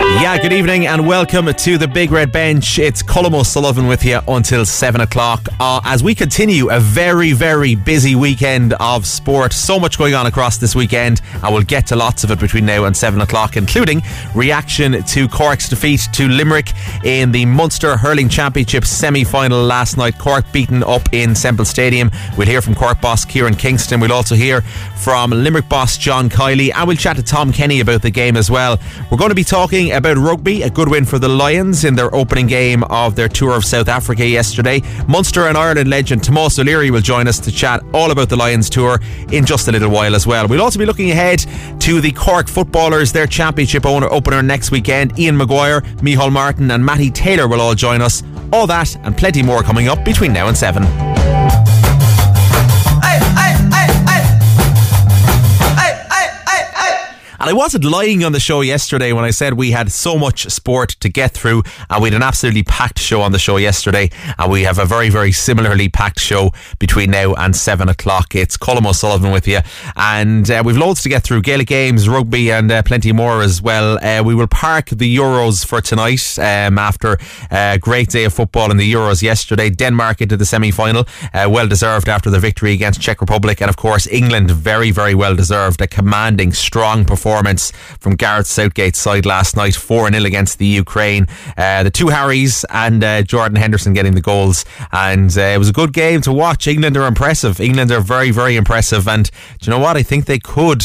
Yeah, good evening and welcome to the Big Red Bench. It's Colm O'Sullivan with you until 7 o'clock uh, as we continue a very, very busy weekend of sport. So much going on across this weekend, and we'll get to lots of it between now and 7 o'clock, including reaction to Cork's defeat to Limerick in the Munster Hurling Championship semi final last night. Cork beaten up in Semple Stadium. We'll hear from Cork boss Kieran Kingston. We'll also hear from Limerick boss John Kiely. and we'll chat to Tom Kenny about the game as well. We're going to be talking about rugby, a good win for the Lions in their opening game of their tour of South Africa yesterday. Munster and Ireland legend Tomás O'Leary will join us to chat all about the Lions tour in just a little while as well. We'll also be looking ahead to the Cork footballers, their championship owner opener next weekend. Ian Maguire, Micheál Martin, and Matty Taylor will all join us. All that and plenty more coming up between now and seven. And I wasn't lying on the show yesterday when I said we had so much sport to get through and we had an absolutely packed show on the show yesterday. And we have a very, very similarly packed show between now and seven o'clock. It's Colm O'Sullivan with you. And uh, we've loads to get through Gaelic games, rugby, and uh, plenty more as well. Uh, we will park the Euros for tonight um, after a great day of football in the Euros yesterday. Denmark into the semi final. Uh, well deserved after the victory against Czech Republic. And of course, England very, very well deserved. A commanding, strong performance performance from Gareth Southgate's side last night, 4 0 against the Ukraine. Uh, the two Harrys and uh, Jordan Henderson getting the goals. And uh, it was a good game to watch. England are impressive. England are very, very impressive. And do you know what? I think they could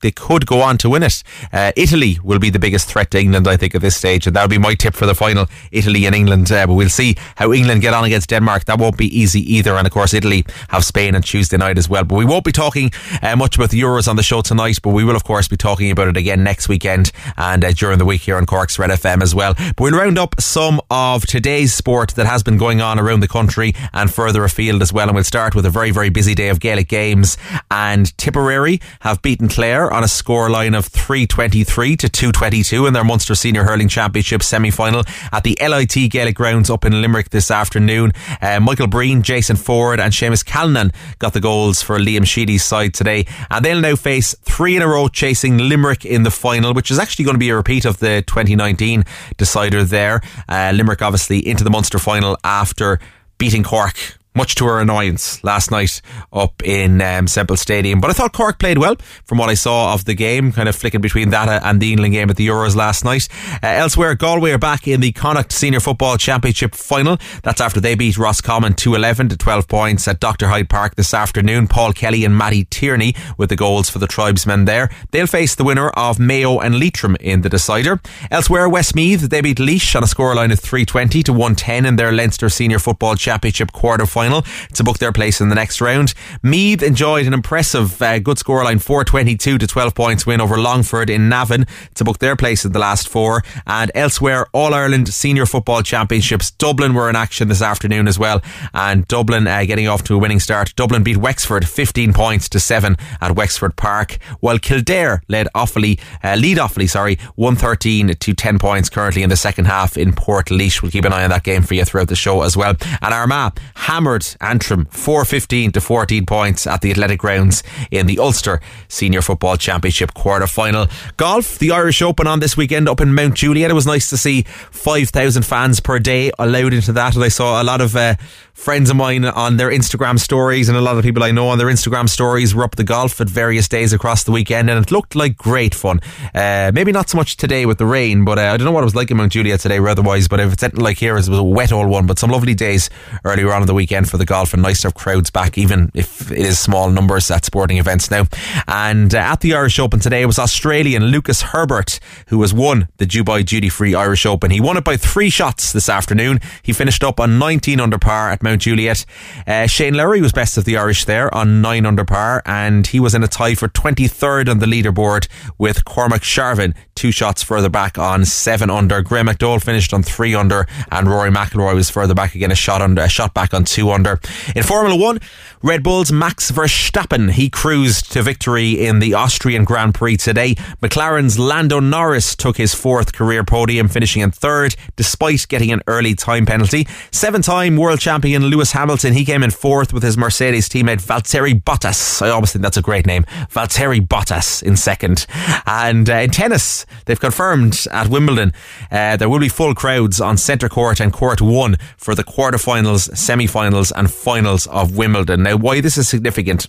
they could go on to win it. Uh, Italy will be the biggest threat to England, I think, at this stage, and that would be my tip for the final: Italy and England. Uh, but we'll see how England get on against Denmark. That won't be easy either, and of course, Italy have Spain on Tuesday night as well. But we won't be talking uh, much about the Euros on the show tonight, but we will, of course, be talking about it again next weekend and uh, during the week here on Cork's Red FM as well. But we'll round up some of today's sport that has been going on around the country and further afield as well, and we'll start with a very, very busy day of Gaelic games. And Tipperary have beaten Clare on a scoreline of 323 to 222 in their Munster Senior Hurling Championship semi final at the LIT Gaelic Grounds up in Limerick this afternoon. Uh, Michael Breen, Jason Forde, and Seamus Callanan got the goals for Liam Sheedy's side today. And they'll now face three in a row chasing Limerick in the final, which is actually going to be a repeat of the 2019 decider there. Uh, Limerick obviously into the Munster final after beating Cork much to our annoyance last night up in um, Semple Stadium. But I thought Cork played well from what I saw of the game, kind of flicking between that and the England game at the Euros last night. Uh, elsewhere, Galway are back in the Connacht Senior Football Championship final. That's after they beat Roscommon 211 to 12 points at Dr. Hyde Park this afternoon. Paul Kelly and Matty Tierney with the goals for the tribesmen there. They'll face the winner of Mayo and Leitrim in the decider. Elsewhere, Westmeath, they beat Laois on a scoreline of 320 to 110 in their Leinster Senior Football Championship quarter final final to book their place in the next round. Meath enjoyed an impressive uh, good scoreline 422 to 12 points win over Longford in Navan to book their place in the last four. And elsewhere, All Ireland Senior Football Championships, Dublin were in action this afternoon as well. And Dublin uh, getting off to a winning start. Dublin beat Wexford 15 points to 7 at Wexford Park, while Kildare led Offaly, uh, lead Offaly, sorry, 113 to 10 points currently in the second half in Portlaoise. We'll keep an eye on that game for you throughout the show as well. And Armagh hammered Antrim 415 to 14 points at the Athletic Grounds in the Ulster Senior Football Championship quarter final. Golf, the Irish Open on this weekend up in Mount Juliet. It was nice to see 5,000 fans per day allowed into that. And I saw a lot of uh, friends of mine on their Instagram stories and a lot of people I know on their Instagram stories were up the golf at various days across the weekend and it looked like great fun. Uh, maybe not so much today with the rain, but uh, I don't know what it was like in Mount Juliet today or otherwise, but if it's anything like here, it was a wet old one, but some lovely days earlier on in the weekend for the golf and nice to have crowds back, even if it is small numbers at sporting events now. And uh, at the Irish Open today was Australian Lucas Herbert, who has won the Dubai Duty Free Irish Open. He won it by three shots this afternoon. He finished up on 19 under par at Mount Juliet. Uh, Shane Lowry was best of the Irish there on 9 under par, and he was in a tie for 23rd on the leaderboard with Cormac Sharvin, two shots further back on 7 under. Graham McDowell finished on 3 under, and Rory McIlroy was further back again, a shot under, a shot back on 2 under. In Formula One, Red Bull's Max Verstappen, he cruised to victory in the Austrian Grand Prix today. McLaren's Lando Norris took his fourth career podium, finishing in third, despite getting an early time penalty. Seven time world champion Italian Lewis Hamilton, he came in fourth with his Mercedes teammate Valtteri Bottas. I always think that's a great name. Valtteri Bottas in second. And uh, in tennis, they've confirmed at Wimbledon uh, there will be full crowds on centre court and court one for the quarterfinals, semi-finals and finals of Wimbledon. Now, why this is significant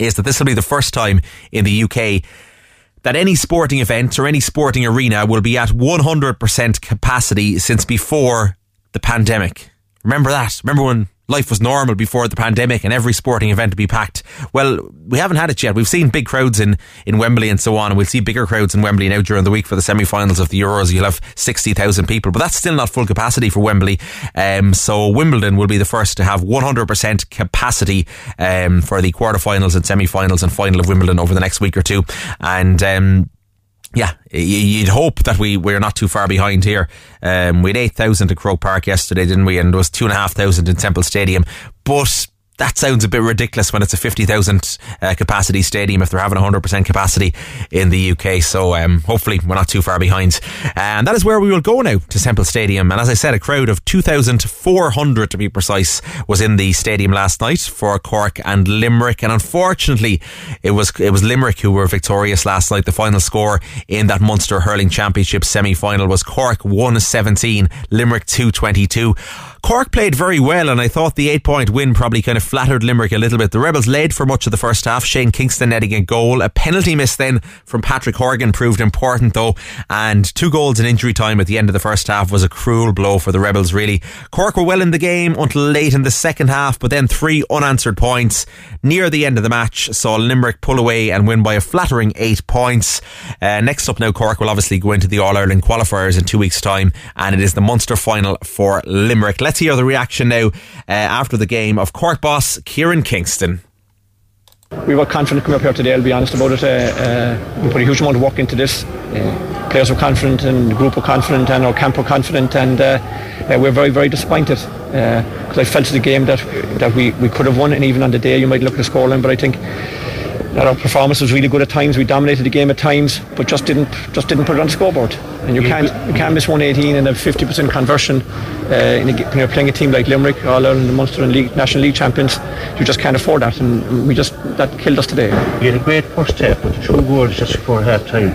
is that this will be the first time in the UK that any sporting event or any sporting arena will be at 100% capacity since before the pandemic. Remember that? Remember when life was normal before the pandemic and every sporting event to be packed. Well, we haven't had it yet. We've seen big crowds in, in Wembley and so on, and we'll see bigger crowds in Wembley now during the week for the semi-finals of the Euros. You'll have 60,000 people, but that's still not full capacity for Wembley. Um, so Wimbledon will be the first to have 100% capacity um, for the quarterfinals and semi-finals and final of Wimbledon over the next week or two. And um, yeah, you'd hope that we we're not too far behind here. Um, we had eight thousand at Croke Park yesterday, didn't we? And there was two and a half thousand in Semple Stadium, but that sounds a bit ridiculous when it's a 50,000 uh, capacity stadium if they're having 100% capacity in the UK. So um, hopefully we're not too far behind. And that is where we will go now to Semple Stadium. And as I said, a crowd of 2,400 to be precise was in the stadium last night for Cork and Limerick. And unfortunately, it was it was Limerick who were victorious last night. The final score in that Munster Hurling Championship semi-final was Cork 117, Limerick 222. Cork played very well, and I thought the eight point win probably kind of flattered Limerick a little bit. The Rebels led for much of the first half. Shane Kingston netting a goal. A penalty miss then from Patrick Horgan proved important, though, and two goals in injury time at the end of the first half was a cruel blow for the Rebels, really. Cork were well in the game until late in the second half, but then three unanswered points near the end of the match saw Limerick pull away and win by a flattering eight points. Uh, next up now, Cork will obviously go into the All Ireland qualifiers in two weeks' time, and it is the Munster final for Limerick. Let's hear the reaction now uh, after the game of Cork boss Kieran Kingston. We were confident come up here today, I'll be honest about it. Uh, uh, we put a huge amount of work into this. Uh, players were confident and the group were confident and our camp were confident and uh, uh, we're very, very disappointed because I felt the game that that we, we could have won and even on the day you might look at the scoreline but I think our performance was really good at times. We dominated the game at times, but just didn't just didn't put it on the scoreboard. And you can't you can't miss 118 and a 50% conversion uh, in a, when you're playing a team like Limerick, All Ireland, Munster, and League, National League champions. You just can't afford that, and we just that killed us today. You had a great first half, but the two goals just before half time.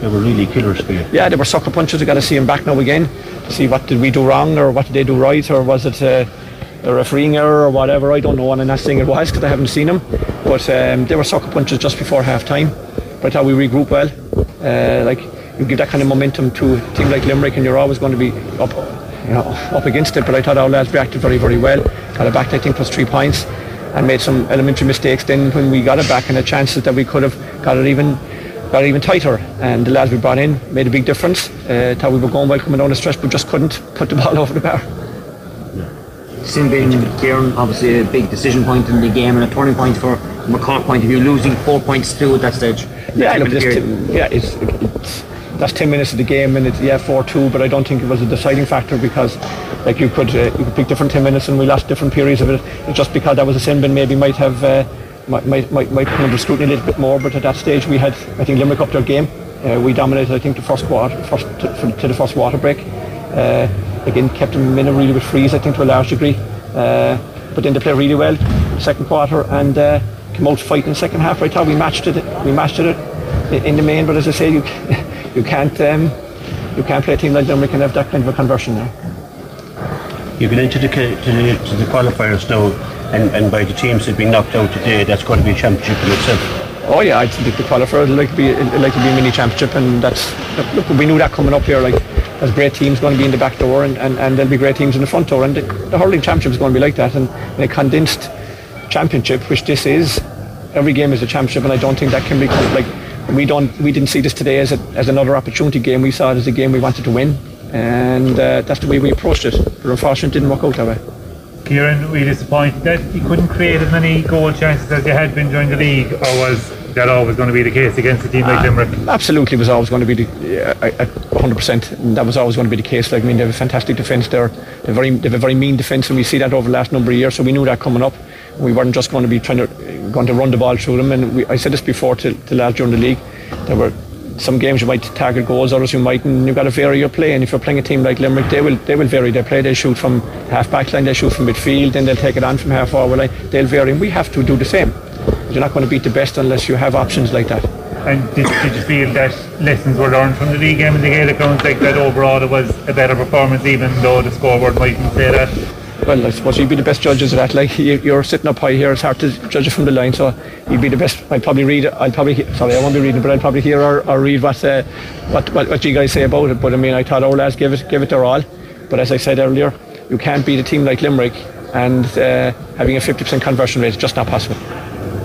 They were really killers for you. Yeah, they were sucker punches. We got to see them back now again to see what did we do wrong or what did they do right or was it. Uh, a refereeing error or whatever. I don't know, and I'm not saying it was because I haven't seen them. But um, they were sucker punches just before half time. But I thought we regrouped well. Uh, like you give that kind of momentum to a team like Limerick, and you're always going to be up, you know, up against it. But I thought our lads reacted very, very well. Got it back, I think, plus three points, and made some elementary mistakes. Then when we got it back, and the chances that we could have got it even. Got even tighter, and the lads we brought in made a big difference. Uh, thought we were going well coming down the stretch, but just couldn't put the ball over the bar. Sin bin Kieran, obviously a big decision point in the game and a turning point for Cork point of view, losing four points through at that stage. Yeah, look, t- yeah, it's, it's that's ten minutes of the game, and it's yeah four two. But I don't think it was a deciding factor because, like you could uh, you could pick different ten minutes, and we lost different periods of it. It's just because that was a sin, bin maybe might have uh, might might might, might come under scrutiny a little bit more. But at that stage, we had I think Limerick up their game. Uh, we dominated I think the first quarter, first to, to the first water break. Uh, again, kept them in a really with freeze I think to a large degree. Uh, but then they played really well the second quarter and uh, came out fighting in the second half. I thought we matched it. We matched it in the main, but as I say, you you can't um, you can't play a team like Limerick and have that kind of a conversion now. You get into the, to the, to the qualifiers now, and, and by the teams that have been knocked out today, that's going to be a championship in itself. Oh yeah, I think the qualifiers like to be like to be a mini championship, and that's look we knew that coming up here. Like there's great teams going to be in the back door, and, and, and there'll be great teams in the front door, and the, the hurling championship is going to be like that, and in a condensed championship, which this is, every game is a championship, and I don't think that can be like we don't we didn't see this today as a, as another opportunity game. We saw it as a game we wanted to win, and uh, that's the way we approached it. But unfortunately, it didn't work out that way. Kieran, were you disappointed that you couldn't create as many goal chances as you had been during the league, or was that always going to be the case against a team like Limerick? Absolutely, was always going to be the uh, 100%. That was always going to be the case. Like I mean, they have a fantastic defence there. They have, very, they have a very mean defence, and we see that over the last number of years. So we knew that coming up. We weren't just going to be trying to going to run the ball through them. And we, I said this before to, to lads during the league. There were some games you might target goals, others you might, and you've got to vary your play. And if you're playing a team like Limerick, they will they will vary their play. They shoot from half back line, they shoot from midfield, then they'll take it on from half forward line. They'll vary, and we have to do the same. You're not going to beat the best unless you have options like that. And did, did you feel that lessons were learned from the league game in the Gaelic grounds like that overall it was a better performance even though the scoreboard mightn't say that? Well, I suppose you'd be the best judges of that. Like you, you're sitting up high here, it's hard to judge it from the line. So you'd be the best. I'll probably read. it. I'll probably. Sorry, I won't be reading, but I'll probably hear or, or read what, uh, what what what you guys say about it. But I mean, I thought our lads give it give it their all. But as I said earlier, you can't beat a team like Limerick and uh, having a 50% conversion rate. is just not possible.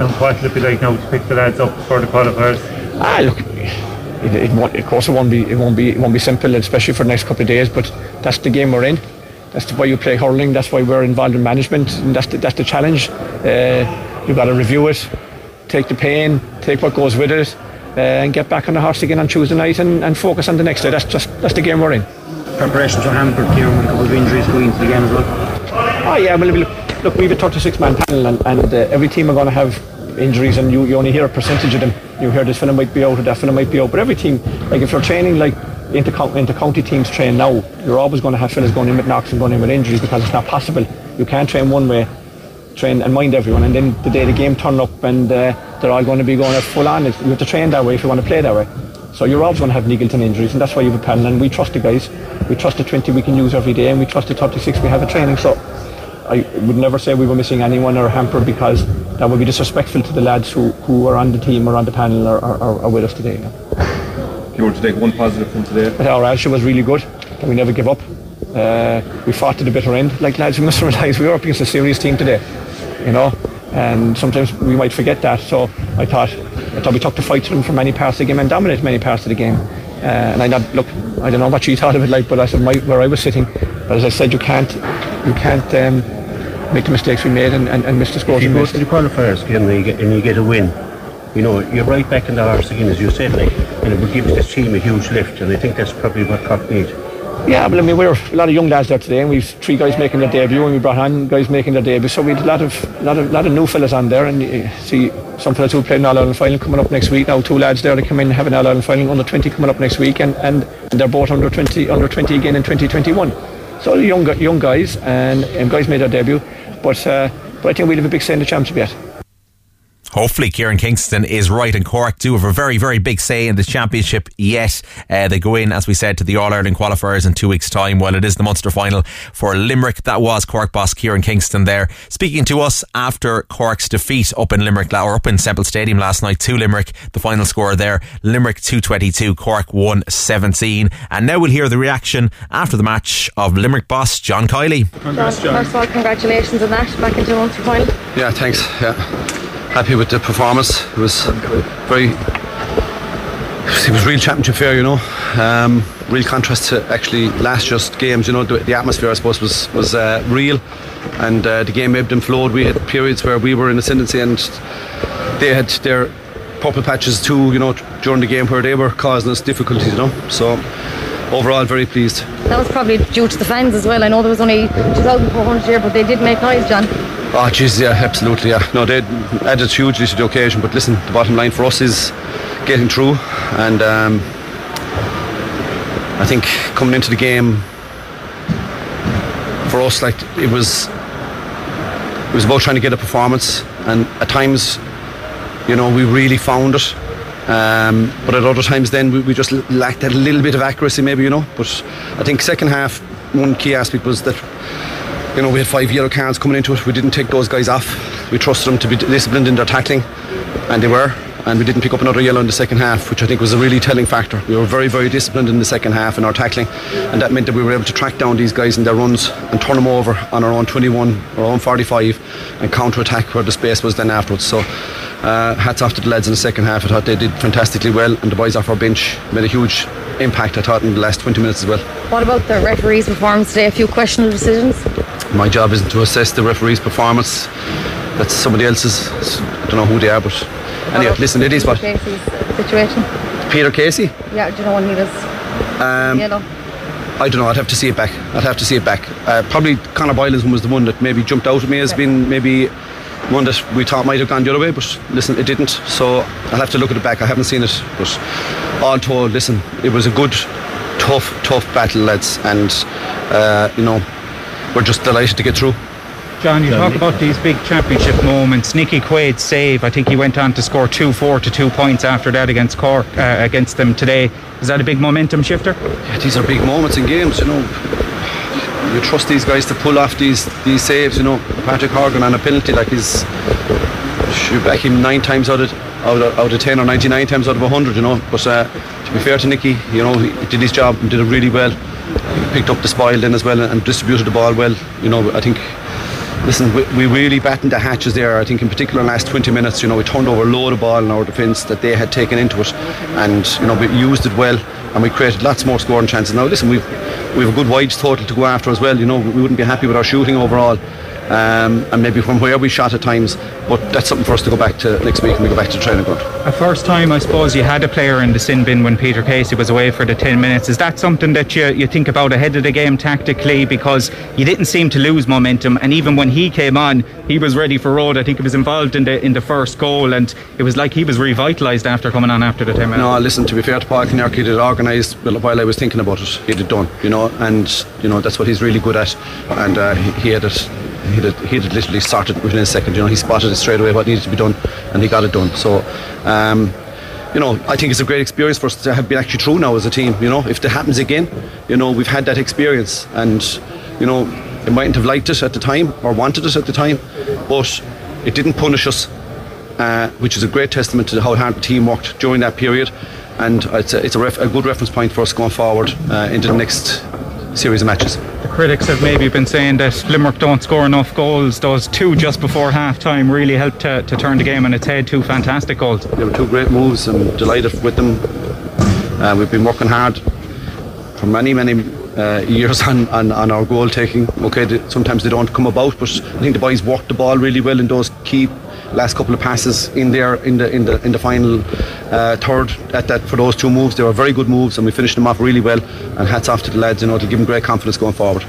And what will it be like now to pick the lads up for the qualifiers? Ah, look, it, it won't, of course it won't be it won't be it won't be simple, especially for the next couple of days. But that's the game we're in. That's why you play hurling. That's why we're involved in management, and that's the, that's the challenge. Uh, you've got to review it, take the pain, take what goes with it, uh, and get back on the horse again on Tuesday night and, and focus on the next day. That's just that's the game we're in. Preparations are hampered, Kieran, with a couple of injuries going into the game as well. Oh yeah, well look, look we have a 36 man panel and, and uh, every team are going to have injuries and you, you only hear a percentage of them. You hear this fella might be out or that fella might be out, but every team, like if you're training like inter county teams train now, you're always going to have fellas going in with knocks and going in with injuries because it's not possible. You can't train one way, train and mind everyone, and then the day the game turn up and uh, they're all going to be going at full on. You have to train that way if you want to play that way. So you're always going to have niggleton injuries, and that's why you have a panel. And we trust the guys. We trust the 20 we can use every day, and we trust the 36 we have at training. So I would never say we were missing anyone or hampered because that would be disrespectful to the lads who, who are on the team or on the panel or, or, or, or with us today. If you were to take one positive from today, our Alsha was really good. We never give up. Uh, we fought to the bitter end. Like lads, we must realise we were up against a serious team today. You know, and sometimes we might forget that. So I thought, I thought we took the fight to them for many parts of the game and dominated many parts of the game. Uh, and I not look, I don't know what you thought of it like, but I said my, where I was sitting. But as I said, you can't, you can't um, make the mistakes we made and, and, and miss the scores If you go missed. to the qualifiers Kieran, and you get, and you get a win, you know, you're right back in the horse again, as you said, like, and it would give this team a huge lift, and I think that's probably what Cork need. Yeah, well, I mean, we were a lot of young lads there today, and we've three guys making their debut, and we brought on guys making their debut. So we had a lot of, lot of, lot of new fellas on there, and you see some fellas who played an All Ireland final coming up next week. Now two lads there that come in and have an All Ireland final under 20 coming up next week, and, and, and they're both under 20, under 20 again in 2021. So young, young guys, and, and guys made their debut, but uh, but I think we'll have a big say in the championship yet. Hopefully, Kieran Kingston is right and Cork do have a very, very big say in the championship yet. Uh, they go in, as we said, to the All Ireland qualifiers in two weeks' time while it is the Munster final for Limerick. That was Cork boss Kieran Kingston there speaking to us after Cork's defeat up in Limerick or up in Semple Stadium last night to Limerick. The final score there Limerick 222, Cork 117. And now we'll hear the reaction after the match of Limerick boss John Kiely. First of all, congratulations on that, back into the Munster final. Yeah, thanks. Yeah, happy with the performance. It was very. It was real championship fair, you know. Um, real contrast to actually last year's games. You know, the, the atmosphere I suppose was was uh, real, and uh, the game ebbed and flowed. We had periods where we were in ascendancy, and they had their purple patches too. You know, during the game where they were causing us difficulties. You know, so overall very pleased. That was probably due to the fans as well. I know there was only 2,400 here, but they did make noise, John. Oh, jeez, yeah, absolutely, yeah. No, they added hugely to the occasion, but listen, the bottom line for us is getting through, and um, I think coming into the game for us, like it was, it was about trying to get a performance, and at times, you know, we really found it. Um, but at other times, then we, we just lacked that little bit of accuracy, maybe you know. But I think second half, one key aspect was that you know, we had five yellow cards coming into it. We didn't take those guys off. We trusted them to be disciplined in their tackling, and they were. And we didn't pick up another yellow in the second half, which I think was a really telling factor. We were very, very disciplined in the second half in our tackling, and that meant that we were able to track down these guys in their runs and turn them over on our own 21, our own 45, and counter attack where the space was then afterwards. So, uh, hats off to the lads in the second half. I thought they did fantastically well, and the boys off our bench made a huge impact, I thought, in the last 20 minutes as well. What about the referee's performance today? A few questionable decisions. My job isn't to assess the referee's performance. That's somebody else's. I don't know who they are, but anyway, listen, it is what Casey's situation. Peter Casey. Yeah, do you know when he was Um, yellow? I don't know. I'd have to see it back. I'd have to see it back. Uh, probably Conor Boylan's one was the one that maybe jumped out at me as being maybe one that we thought might have gone the other way, but listen, it didn't. So I'll have to look at it back. I haven't seen it, but all told, listen, it was a good, tough, tough battle, lads, and uh, you know, we're just delighted to get through. John, you talk about these big championship moments. Nicky Quaid's save, I think he went on to score 2 4 to 2 points after that against Cork, uh, against them today. Is that a big momentum shifter? Yeah, these are big moments in games, you know. You trust these guys to pull off these these saves, you know. Patrick Horgan on a penalty like he's should back him nine times out of out of, out of ten or ninety nine times out of hundred, you know. But uh, to be fair to Nicky, you know, he did his job and did it really well. He picked up the spoil then as well and distributed the ball well. You know, I think listen, we, we really battened the hatches there. I think in particular in the last 20 minutes, you know, we turned over a load of ball in our defence that they had taken into it, and you know we used it well, and we created lots more scoring chances. Now listen, we've we have a good wides total to go after as well. You know, we wouldn't be happy with our shooting overall. Um, and maybe from where we shot at times, but that's something for us to go back to next week when we go back to the training ground. A first time, I suppose, you had a player in the sin bin when Peter Casey was away for the 10 minutes. Is that something that you, you think about ahead of the game tactically? Because you didn't seem to lose momentum, and even when he came on, he was ready for road. I think he was involved in the in the first goal, and it was like he was revitalised after coming on after the 10 minutes. No, listen, to be fair to Paul Kinnerk, he did organised while I was thinking about it. He did done, you know, and you know that's what he's really good at, and uh, he, he had it he had, he had literally started within a second. You know, he spotted it straight away what needed to be done, and he got it done. So, um, you know, I think it's a great experience for us to have been actually through now as a team. You know, if that happens again, you know, we've had that experience, and you know, they mightn't have liked it at the time or wanted it at the time, but it didn't punish us, uh, which is a great testament to how hard the team worked during that period. And it's a, it's a, ref, a good reference point for us going forward uh, into the next series of matches. The critics have maybe been saying that Limerick don't score enough goals. Those two just before half time really helped to, to turn the game on its head. Two fantastic goals. They were two great moves. I'm delighted with them. Uh, we've been working hard for many, many uh, years on, on, on, our goal taking. Okay, they, sometimes they don't come about, but I think the boys worked the ball really well in those key last couple of passes in there in the in the in the final uh, third at that for those two moves. They were very good moves, and we finished them off really well. And hats off to the lads. You know, to give them great confidence going forward.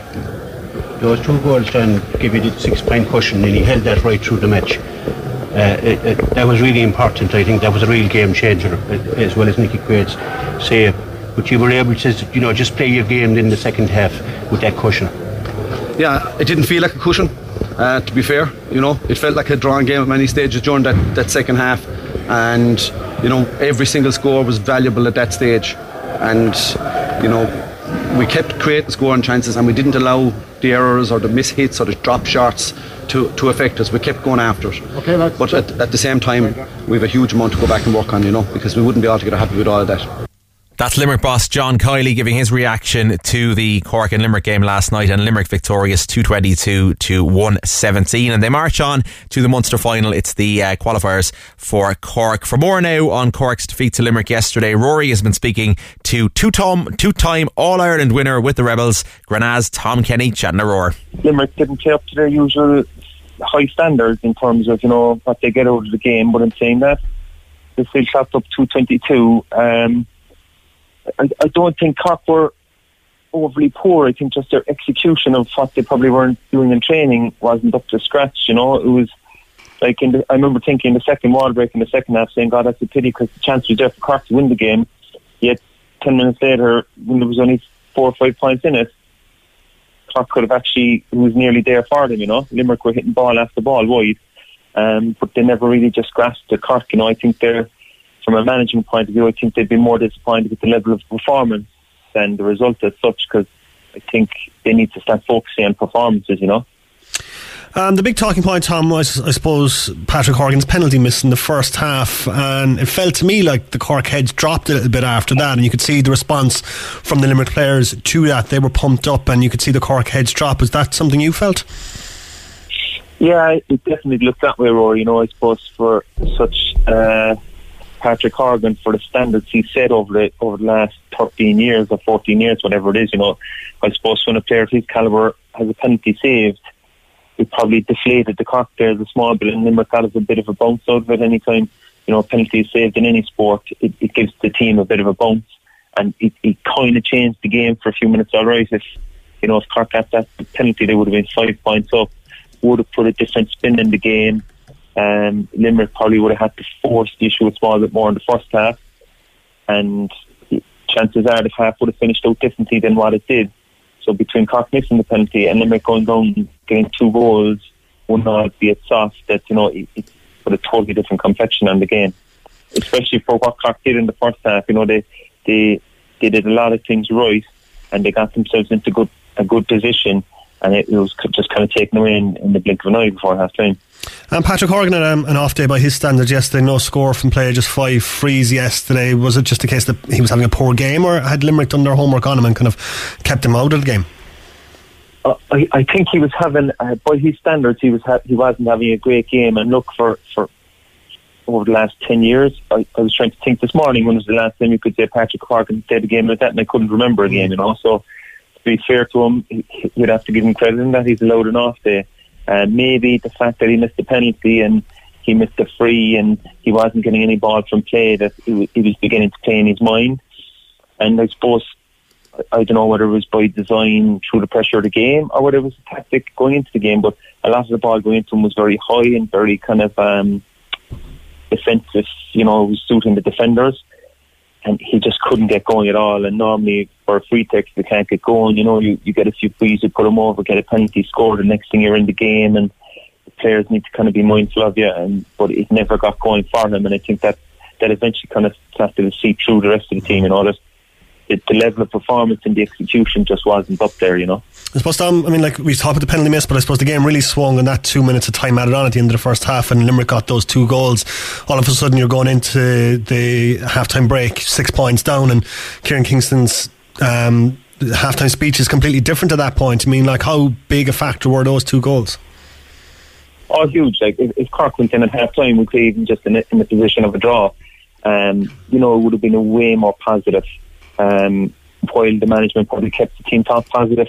Those two goals to give you the six-point cushion, and he held that right through the match. Uh, it, it, that was really important. I think that was a real game changer, uh, as well as Nicky Quaid's save. But you were able to, you know, just play your game in the second half with that cushion. Yeah, it didn't feel like a cushion. Uh, to be fair, you know, it felt like a drawn game at many stages during that, that second half, and you know, every single score was valuable at that stage, and you know, we kept creating scoring chances, and we didn't allow the errors or the mishits or the drop shots to, to affect us. We kept going after it. Okay, but at, at the same time, we have a huge amount to go back and work on, you know, because we wouldn't be altogether happy with all of that. That's Limerick boss John Kiely giving his reaction to the Cork and Limerick game last night, and Limerick victorious 222 to 117. And they march on to the Munster final. It's the uh, qualifiers for Cork. For more now on Cork's defeat to Limerick yesterday, Rory has been speaking to two-time, two-time All Ireland winner with the Rebels, Grenagh's Tom Kenny, chatting a roar. Limerick didn't play up to their usual high standards in terms of you know what they get out of the game, but in saying that, they still shot up 222. Um, I, I don't think Cork were overly poor. I think just their execution of what they probably weren't doing in training wasn't up to scratch. You know, it was like in the, I remember thinking in the second wall break in the second half, saying, "God, that's a pity because the chance was there for Cork to win the game." Yet ten minutes later, when there was only four or five points in it, Cork could have actually was nearly there for them. You know, Limerick were hitting ball after ball wide, um, but they never really just grasped the Cork. You know, I think they're from a management point of view, I think they'd be more disappointed with the level of performance than the result as such because I think they need to start focusing on performances, you know. Um, the big talking point, Tom, was, I suppose, Patrick Horgan's penalty miss in the first half. And it felt to me like the Cork heads dropped a little bit after that. And you could see the response from the Limerick players to that. They were pumped up, and you could see the Cork heads drop. Is that something you felt? Yeah, it definitely looked that way, Rory. You know, I suppose for such. Uh, Patrick Horgan for the standards he set over the over the last 13 years or 14 years, whatever it is. You know, I suppose when a player of his caliber has a penalty saved, it probably deflated the cock there a small bit, and Limerick got a bit of a bounce out of it. Anytime you know a penalty is saved in any sport, it, it gives the team a bit of a bounce, and it, it kind of changed the game for a few minutes. All right, if you know if Cork got that penalty, they would have been five points up. Would have put a different spin in the game Um, Limerick probably would have had to force the issue a small bit more in the first half, and chances are the half would have finished out differently than what it did. So between Cork missing the penalty and Limerick going down, getting two goals, would not be it soft that you know it, it put a totally different complexion on the game. Especially for what Cork did in the first half, you know they they they did a lot of things right, and they got themselves into good a good position, and it, was just kind of taken away in, in the blink of an eye before half time. And Patrick Horgan had um, an off day by his standards yesterday. No score from play, just five frees yesterday. Was it just a case that he was having a poor game, or had Limerick done their homework on him and kind of kept him out of the game? Uh, I, I think he was having, uh, by his standards, he was ha- he wasn't having a great game. And look for for over the last ten years, I, I was trying to think this morning when was the last time you could say Patrick Horgan played a game like that, and I couldn't remember a game. You know, so to be fair to him, you'd have to give him credit in that he's allowed an off day. Uh, maybe the fact that he missed the penalty and he missed the free and he wasn't getting any ball from play that he, was beginning to play in his mind. And I suppose I don't know whether it was by design through the pressure of the game or whether it was a tactic going into the game, but a lot of the ball going into him was very high and very kind of um, defensive, you know, was suiting the defenders. And he just couldn't get going at all. And normally for a free text, they can't get going. You know, you, you get a few frees, you put them over, get a penalty score, the next thing you're in the game, and the players need to kind of be mindful of you. And but it never got going for them, and I think that that eventually kind of started to see through the rest of the team. You know, the, the level of performance and the execution just wasn't up there, you know. I suppose, Tom, I mean, like we talked about the penalty miss, but I suppose the game really swung in that two minutes of time added on at the end of the first half, and Limerick got those two goals. All of a sudden, you're going into the halftime break, six points down, and Kieran Kingston's um, halftime speech is completely different at that point. I mean, like, how big a factor were those two goals? Oh, huge. Like, if, if Cork went in at halftime, could even just in, in the position of a draw. Um, you know, it would have been a way more positive um, while the management probably kept the team top positive,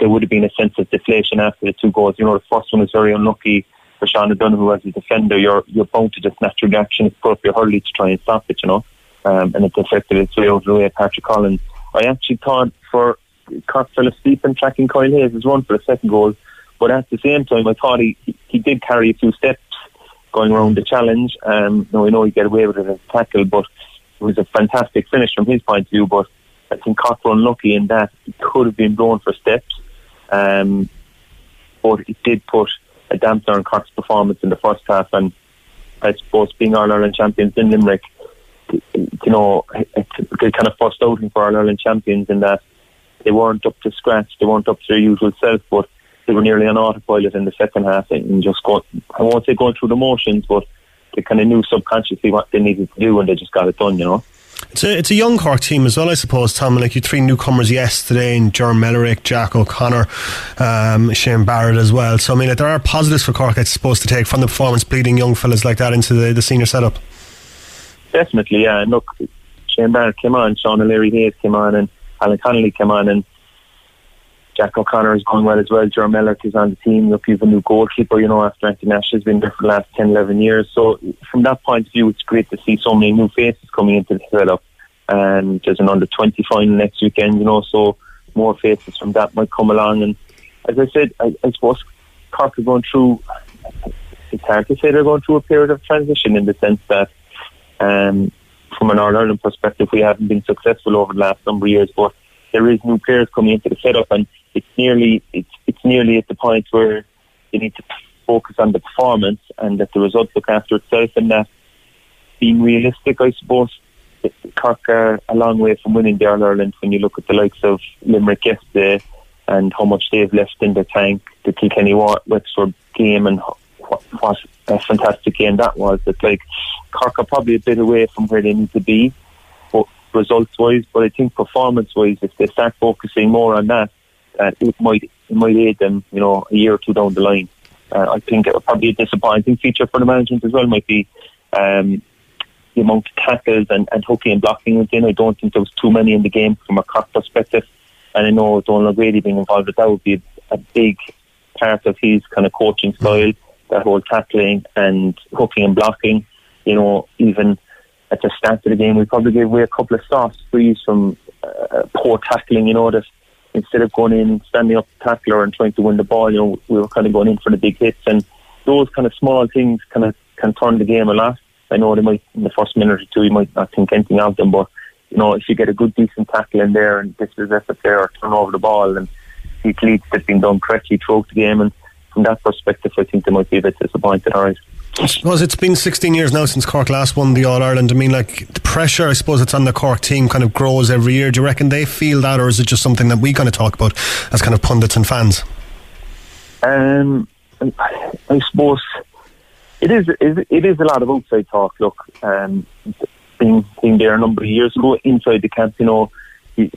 there would have been a sense of deflation after the two goals. You know, the first one was very unlucky for Sean O'Donoghue as a defender. You're you're bound to just natural reaction, put up your hurley to try and stop it, you know. Um, and it deflected its way of the way Patrick Collins. I actually thought for Cork fell asleep in tracking Kyle Hayes' run for the second goal, but at the same time, I thought he, he did carry a few steps going around the challenge. Um, now, I know he got away with it as a tackle, but it was a fantastic finish from his point of view, but I think Cork were unlucky in that he could have been blown for steps. Um, but it did put a damper on Cork's performance in the first half, and I suppose being All Ireland champions in Limerick, you know, typical kind of first outing for All Ireland champions in that they weren't up to scratch, they weren't up to their usual self, but they were nearly on autopilot in the second half and just go, I won't say going through the motions, but they kind of knew subconsciously what they needed to do and they just got it done, you know. It's a, it's a young Cork team as well, I suppose, Tom. Like you three newcomers yesterday, and Jerm Millerick, Jack O'Connor, um, Shane Barrett as well. So I mean, there are positives for Cork, I suppose, to take from the performance, bleeding young fellas like that into the, the senior setup. Definitely, yeah. And look, Shane Barrett came on, Sean O'Leary Hayes came on, and Alan Connolly came on, and Jack O'Connor is going well as well. Jerome Millerick is on the team. Look, he's a new goalkeeper, you know, after Anthony Nash has been there for the last 10, 11 years. So from that point of view, it's great to see so many new faces coming into the setup. And there's an under 20 final next weekend, you know, so more faces from that might come along. And as I said, I, I suppose Cork are going through, it's hard to say they're going through a period of transition in the sense that um, from an All Ireland perspective, we haven't been successful over the last number of years, but there is new players coming into the setup, and it's nearly it's it's nearly at the point where you need to focus on the performance and that the results look after itself, and that being realistic, I suppose. Cork are a long way from winning the All Ireland when you look at the likes of Limerick yesterday and how much they've left in the tank, the Kilkenny Wexford game and what, what a fantastic game that was. It's like Cork are probably a bit away from where they need to be but results wise, but I think performance wise, if they start focusing more on that, uh, it might it might aid them, you know, a year or two down the line. Uh, I think it would probably a disappointing feature for the management as well might be um, the amount of tackles and, and hooking and blocking within. I don't think there was too many in the game from a Cork perspective, and I know Donal O'Grady being involved with that would be a, a big part of his kind of coaching style, that whole tackling and hooking and blocking. You know, even at the start of the game, we probably gave away a couple of soft frees from uh, poor tackling. You know that instead of going in, standing up the tackler and trying to win the ball, you know we were kind of going in for the big hits, and those kind of small things kind of can turn the game a lot. I know they might in the first minute or two you might not think anything of them, but you know if you get a good decent tackle in there and is a player or turn over the ball and see cleats that's been done correctly throughout the game, and from that perspective, I think they might be a bit disappointed. All right. I suppose it's been 16 years now since Cork last won the All Ireland. I mean, like the pressure, I suppose, it's on the Cork team kind of grows every year. Do you reckon they feel that, or is it just something that we kind of talk about as kind of pundits and fans? Um, I suppose it is. It is a lot of outside talk. Look, um, being being there a number of years ago inside the camp, you know, you,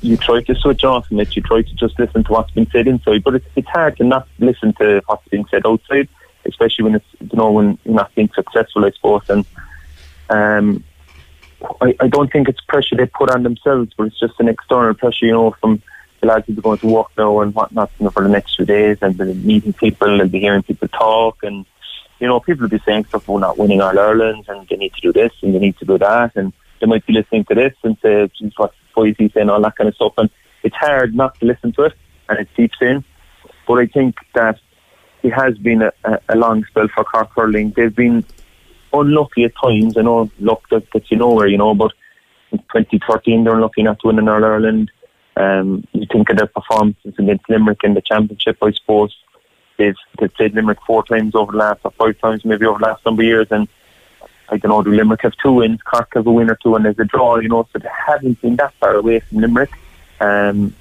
you try to switch off from it. You try to just listen to what's been said inside, but it's it's hard to not listen to what's being said outside especially when it's you know when you're not being successful, I suppose. And um, I, I don't think it's pressure they put on themselves, but it's just an external pressure, you know, from the lads who are going to work now and whatnot you know, for the next few days, and they're meeting people and be hearing people talk, and you know, people will be saying stuff about not winning All Ireland, and they need to do this and they need to do that, and they might be listening to this and say, "Geez, what's he and all that kind of stuff, and it's hard not to listen to it, and it seeps in. But I think that it has been a, a, long spell for Cork hurling. They've been unlucky at times. I know luck that gets you nowhere, you know, but in 2013 they're unlucky not to win in All Ireland. Um, you think of their performances against Limerick in the championship, I suppose. They've, they've played Limerick four times over the last, or five times maybe over the last number of years, and I don't know, do Limerick have two wins, Cork have a win or two, and there's a draw, you know, so they haven't been that far away from Limerick. Um,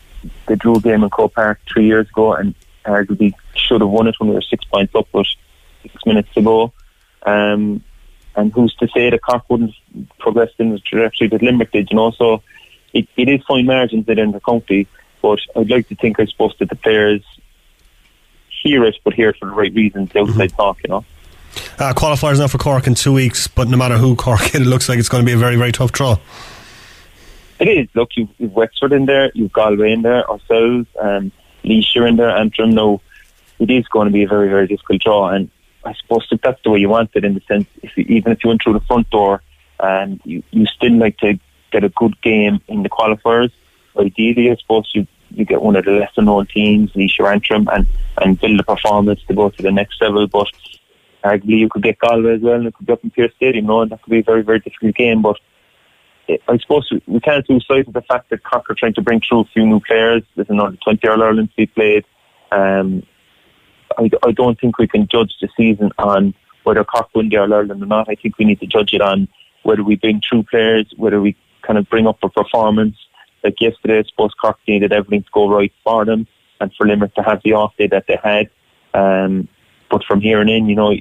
they drew a game in Croke Park three years ago, and arguably should have won it when we were six points up with six minutes to go. Um, and who's to say that Cork wouldn't progress in the trajectory that Limerick did, you know? So it, it is fine margins in the county, but I'd like to think, I suppose, that the players hear it, but hear it for the right reasons, the outside mm-hmm. talk, you know? Uh, qualifiers now for Cork in two weeks, but no matter who Cork it looks like it's going to be a very, very tough draw. It is. Look, you've, you've Wexford in there, you've Galway in there, ourselves, um, Laois in there, Antrim. Now, it is going to be a very, very difficult draw. And I suppose that that's the way you want it in the sense, if you, even if you went through the front door, and um, you, you still like to get a good game in the qualifiers. Ideally, I suppose you you get one of the lesser known teams, or Antrim, and, and build a performance to go to the next level. But arguably, you could get Galway as well, and it could be up in Pearse Stadium, you know, and that could be a very, very difficult game. But I suppose we can't lose sight of the fact that Cork are trying to bring through a few new players. There's another 20 All Ireland to be played. Um, I, I don't think we can judge the season on whether Cork win the All Ireland or not. I think we need to judge it on whether we bring through players, whether we kind of bring up a performance. Like yesterday, I suppose Cork needed everything to go right for them and for Limerick to have the off day that they had. Um, but from here on in, you know,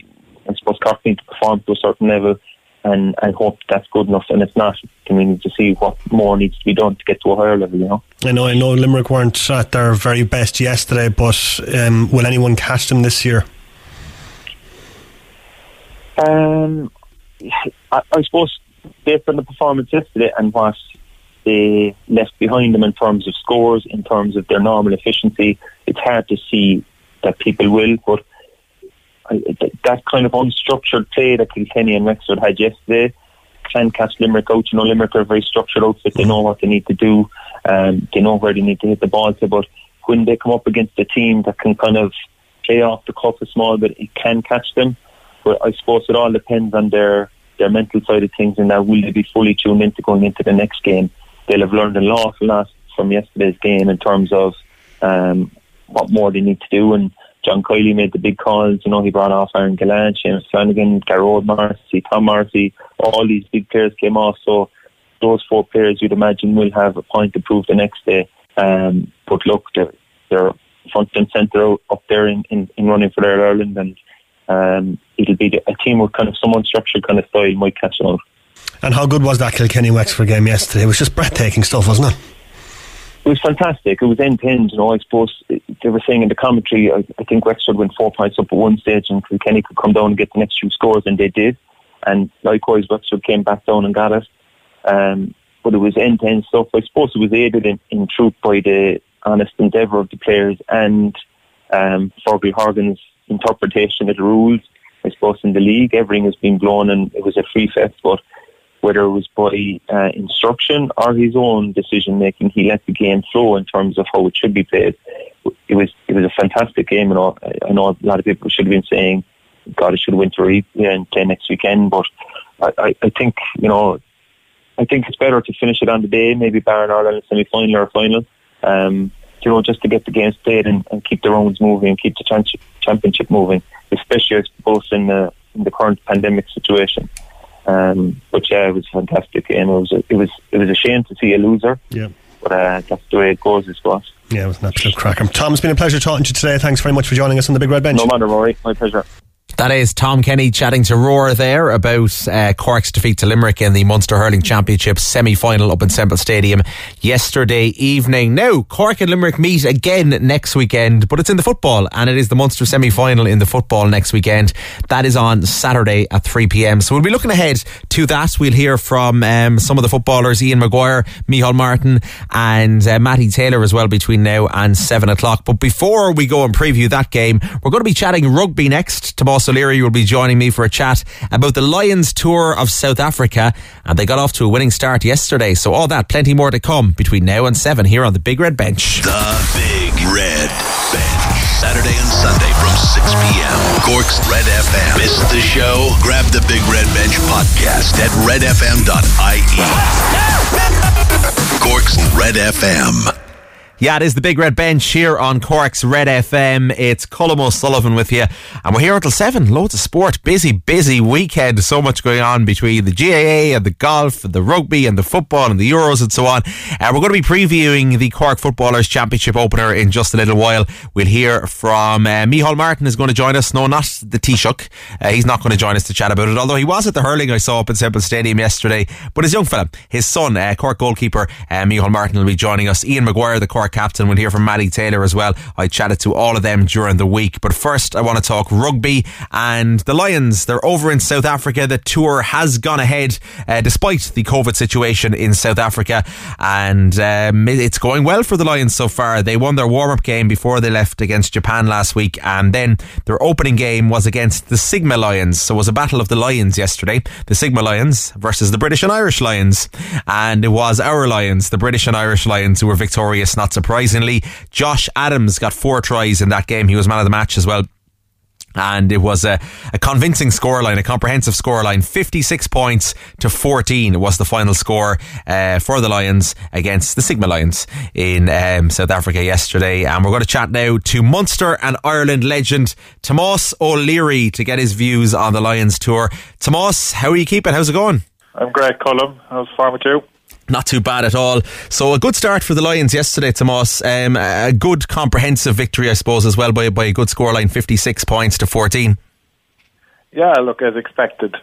I suppose Cork need to perform to a certain level and, and hope that's good enough. And it's not, then we need to see what more needs to be done to get to a higher level, you know. I know, I know Limerick weren't at their very best yesterday, but um, will anyone catch them this year? Um, I, I suppose based on the performance yesterday and what they left behind them in terms of scores, in terms of their normal efficiency, it's hard to see that people will. But that kind of unstructured play that Kilkenny and Wexford had yesterday can catch Limerick out. You know, Limerick are a very structured outfit. They know what they need to do. Um, they know where they need to hit the ball to. But when they come up against a team that can kind of play off the cuff a small bit, it can catch them. But I suppose it all depends on their their mental side of things and that will they be fully tuned into going into the next game. They'll have learned a lot from yesterday's game in terms of um, what more they need to do and John Kiely made the big calls. You know, he brought off Aaron Gillane, Seamus Flanagan, Garrod Morrissey, Tom Morrissey. All these big players came off. So those four players, you'd imagine, will have a point to prove the next day. Um, but look, they're, they're front and centre up there in, in, in running for their Ireland, and um, it'll be a team with kind of some unstructured kind of style might catch out. And how good was that Kilkenny Wexford game yesterday? It was just breathtaking stuff, wasn't it? It was fantastic. It was end to end. You know, I suppose they were saying in the commentary. I, I think Wexford went four points up at one stage, and Kilkenny could come down and get the next few scores, and they did. And likewise, Wexford came back down and got it. Um, but it was end to end stuff. I suppose it was aided in, in truth by the honest endeavour of the players and um, Fergie Horgan's interpretation of the rules. I suppose in the league, everything has been blown, and it was a free fest, but whether it was by uh, instruction or his own decision making, he let the game flow in terms of how it should be played. It was it was a fantastic game, and all. I know a lot of people should have been saying God, it should win to and play next weekend. But I, I, think you know, I think it's better to finish it on the day, maybe Baron Ireland semi final or final. Um, you know, just to get the games played and, and keep the rounds moving and keep the championship, moving, especially suppose in the in the current pandemic situation. Um, but yeah, it was a fantastic game. It was a, it was it was a shame to see a loser. Yeah. But uh, that's the way it goes, I suppose. Yeah, it was an absolute cracker. Tom, it's been a pleasure talking to you today. Thanks very much for joining us on the Big Red Bench. No matter, Rory. My pleasure. That is Tom Kenny chatting to Roar there about uh, Cork's defeat to Limerick in the Munster Hurling Championship semi final up in Semple Stadium yesterday evening. Now, Cork and Limerick meet again next weekend, but it's in the football and it is the Munster semi final in the football next weekend. That is on Saturday at 3 pm. So we'll be looking ahead to that. We'll hear from um, some of the footballers Ian Maguire, Micheál Martin, and uh, Matty Taylor as well between now and 7 o'clock. But before we go and preview that game, we're going to be chatting rugby next. O'Leary will be joining me for a chat about the Lions tour of South Africa. And they got off to a winning start yesterday. So all that, plenty more to come between now and 7 here on the Big Red Bench. The Big Red Bench. Saturday and Sunday from 6 p.m. Cork's Red FM. Missed the show? Grab the Big Red Bench podcast at redfm.ie. Cork's Red FM. Yeah, it is the Big Red Bench here on Cork's Red FM. It's Colm O'Sullivan with you, and we're here until 7. Loads of sport. Busy, busy weekend. So much going on between the GAA and the golf and the rugby and the football and the Euros and so on. Uh, we're going to be previewing the Cork Footballers Championship opener in just a little while. We'll hear from uh, Micheál Martin is going to join us. No, not the Taoiseach. Uh, he's not going to join us to chat about it, although he was at the hurling I saw up in Semple Stadium yesterday. But his young fella, his son, uh, Cork goalkeeper uh, Micheál Martin will be joining us. Ian Maguire, the Cork captain. We'll hear from Matty Taylor as well. I chatted to all of them during the week. But first, I want to talk rugby and the Lions. They're over in South Africa. The tour has gone ahead uh, despite the COVID situation in South Africa. And um, it's going well for the Lions so far. They won their warm up game before they left against Japan last week. And then their opening game was against the Sigma Lions. So it was a battle of the Lions yesterday. The Sigma Lions versus the British and Irish Lions. And it was our Lions, the British and Irish Lions, who were victorious, not surprisingly. Josh Adams got four tries in that game. He was man of the match as well. And it was a, a convincing scoreline, a comprehensive scoreline. 56 points to 14 was the final score uh, for the Lions against the Sigma Lions in um, South Africa yesterday. And we're going to chat now to Munster and Ireland legend Tomas O'Leary to get his views on the Lions tour. Tomas, how are you keeping? How's it going? I'm great, Colm. How's the farm with you? Not too bad at all. So a good start for the Lions yesterday, Tomas. Um, a good comprehensive victory, I suppose, as well by by a good scoreline, fifty six points to fourteen. Yeah, look as expected.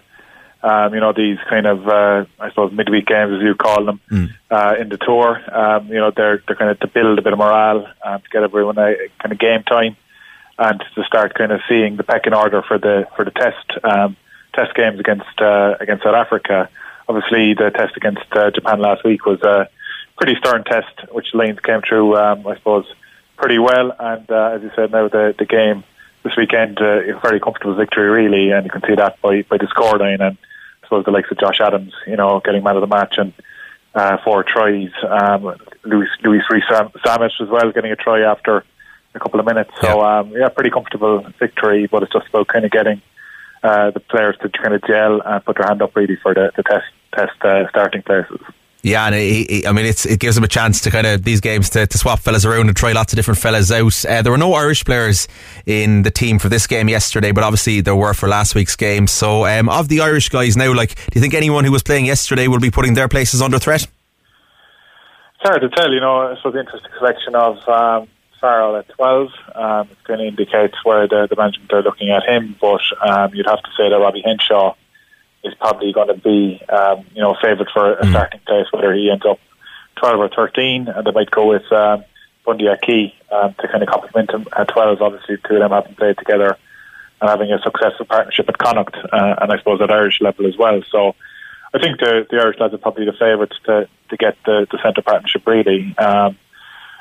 Um, you know these kind of uh, I suppose midweek games as you call them mm. uh, in the tour. Um, you know they're they're kind of to build a bit of morale um, to get everyone a kind of game time and to start kind of seeing the pecking order for the for the test um, test games against uh, against South Africa obviously the test against uh, Japan last week was a pretty stern test, which Lions came through, um, I suppose, pretty well. And uh, as you said, now the the game this weekend, uh, a very comfortable victory, really, and you can see that by by the scoreline and I suppose the likes of Josh Adams, you know, getting man of the match and uh, four tries. Um, Louis Louis Rees-Zammit as well, getting a try after a couple of minutes. So um, yeah, pretty comfortable victory, but it's just about kind of getting. Uh, the players to kind of gel and put their hand up really for the, the test test uh, starting places. Yeah, and he, he, I mean, it's, it gives them a chance to kind of these games to, to swap fellas around and try lots of different fellas out. Uh, there were no Irish players in the team for this game yesterday, but obviously there were for last week's game. So, um, of the Irish guys now, like, do you think anyone who was playing yesterday will be putting their places under threat? It's hard to tell. You know, it's the interesting selection of um, Farrell at 12. Um, it kind of indicates where the, the management are looking at him, but um, you'd have to say that Robbie Henshaw is probably going to be, um, you know, favoured for a Mm. starting place, whether he ends up 12 or 13, and they might go with um, Bundee Aki um, to kind of complement him at 12. Obviously, two of them haven't played together and having a successful partnership at Connacht, uh, and I suppose at Irish level as well. So I think the, the Irish lads are probably the favourites to, to get the, the centre partnership, really. Um,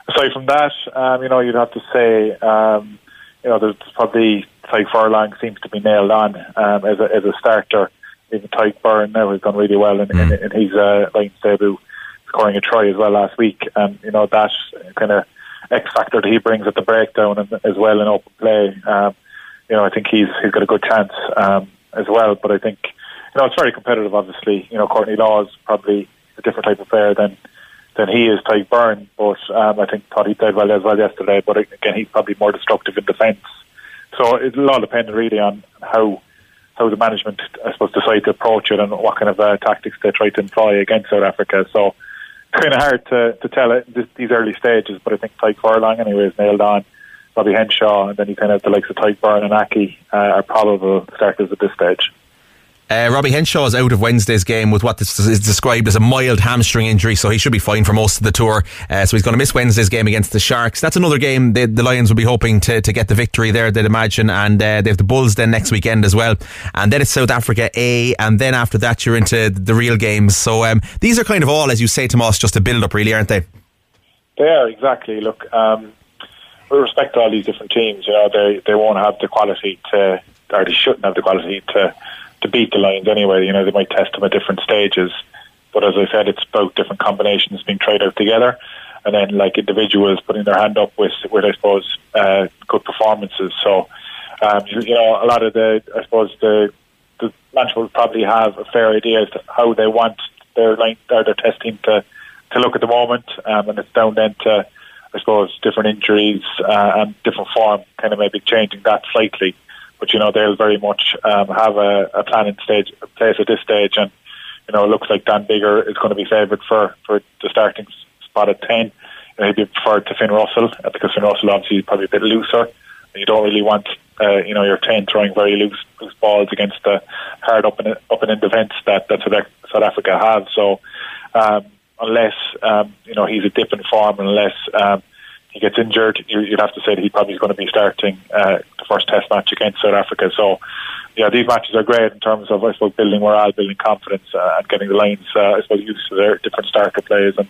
aside from that, um, you know, you'd have to say, um, you know, there's probably Tadhg Furlong seems to be nailed on um, as, a, as a starter. Even Tadhg Beirne now has done really well in, in, in his uh, Lions debut, scoring a try as well last week. And, you know, that kind of X factor that he brings at the breakdown and as well in open play. Um, you know, I think he's he's got a good chance um, as well. But I think you know it's very competitive. Obviously, you know, Courtney Lawes is probably a different type of player than than he is, Tadhg Beirne. But um, I think thought he played well as well yesterday. But again, he's probably more destructive in defence. So it'll all depend really on how how the management, I suppose, decide to approach it and what kind of uh, tactics they try to employ against South Africa. So it's kind of hard to, to tell this, these early stages, but I think Tadhg Furlong anyway is nailed on. Bobby Henshaw, and then you kind of have the likes of Tadhg Beirne and Aki uh, are probable starters at this stage. Uh, Robbie Henshaw is out of Wednesday's game with what is described as a mild hamstring injury, so he should be fine for most of the tour. Uh, so he's going to miss Wednesday's game against the Sharks. That's another game the, the Lions will be hoping to, to get the victory there, they'd imagine. And uh, they have the Bulls then next weekend as well. And then it's South Africa A, and then after that you're into the real games. So um, these are kind of all, as you say, Tomas, just a build up, really, aren't they? They are exactly. Look, um, with respect all these different teams, you know, they they won't have the quality to, or they shouldn't have the quality to to beat the Lions anyway. You know, they might test them at different stages, but as I said, it's about different combinations being tried out together, and then like individuals putting their hand up with with I suppose uh, good performances. So, um, you, you know, a lot of the I suppose the the management will probably have a fair idea as to how they want their line or their test team to to look at the moment, um, and it's down then to I suppose different injuries uh, and different form, kind of maybe changing that slightly. But you know they'll very much um, have a, a planning stage place at this stage, and you know it looks like Dan Biggar is going to be favoured for for the starting spot at ten. You know, he'd be preferred to Finn Russell uh, because Finn Russell obviously is probably a bit looser. You don't really want uh, you know your ten throwing very loose loose balls against the hard up and up and in defence that that South Africa have. So. Um, unless um, you know he's a dip in form, unless um, he gets injured, you'd have to say that he probably is going to be starting uh, the first Test match against South Africa. So, yeah, these matches are great in terms of I suppose building morale, building confidence, uh, and getting the Lions uh, I suppose used to their different starter plays and,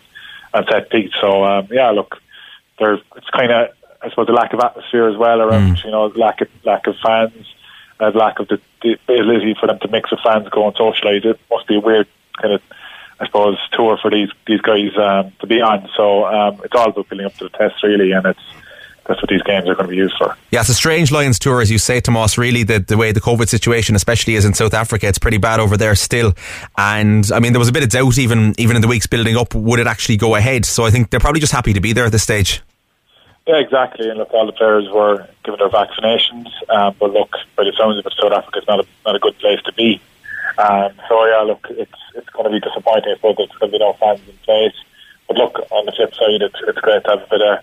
and set piece. So, um, yeah, look, there's it's kind of I suppose the lack of atmosphere as well around mm. you know lack of lack of fans. Uh, lack of the, the ability for them to mix with fans, go and socialise. It must be a weird kind of I suppose, tour for these these guys um, to be on. So um, it's all about building up to the test, really, and it's that's what these games are going to be used for. Yeah, it's a strange Lions tour, as you say, Tomas. Really, the, the way the COVID situation, especially is in South Africa, it's pretty bad over there still. And I mean, there was a bit of doubt even even in the weeks building up, would it actually go ahead? So I think they're probably just happy to be there at this stage. Yeah, exactly. And look, all the players were given their vaccinations, um, but look, by the sounds of it, South Africa is not a, not a good place to be. Um, so yeah, look, it's it's going to be disappointing. I suppose there's going to be no fans in place. But look, on the flip side, it's it's great to have a bit of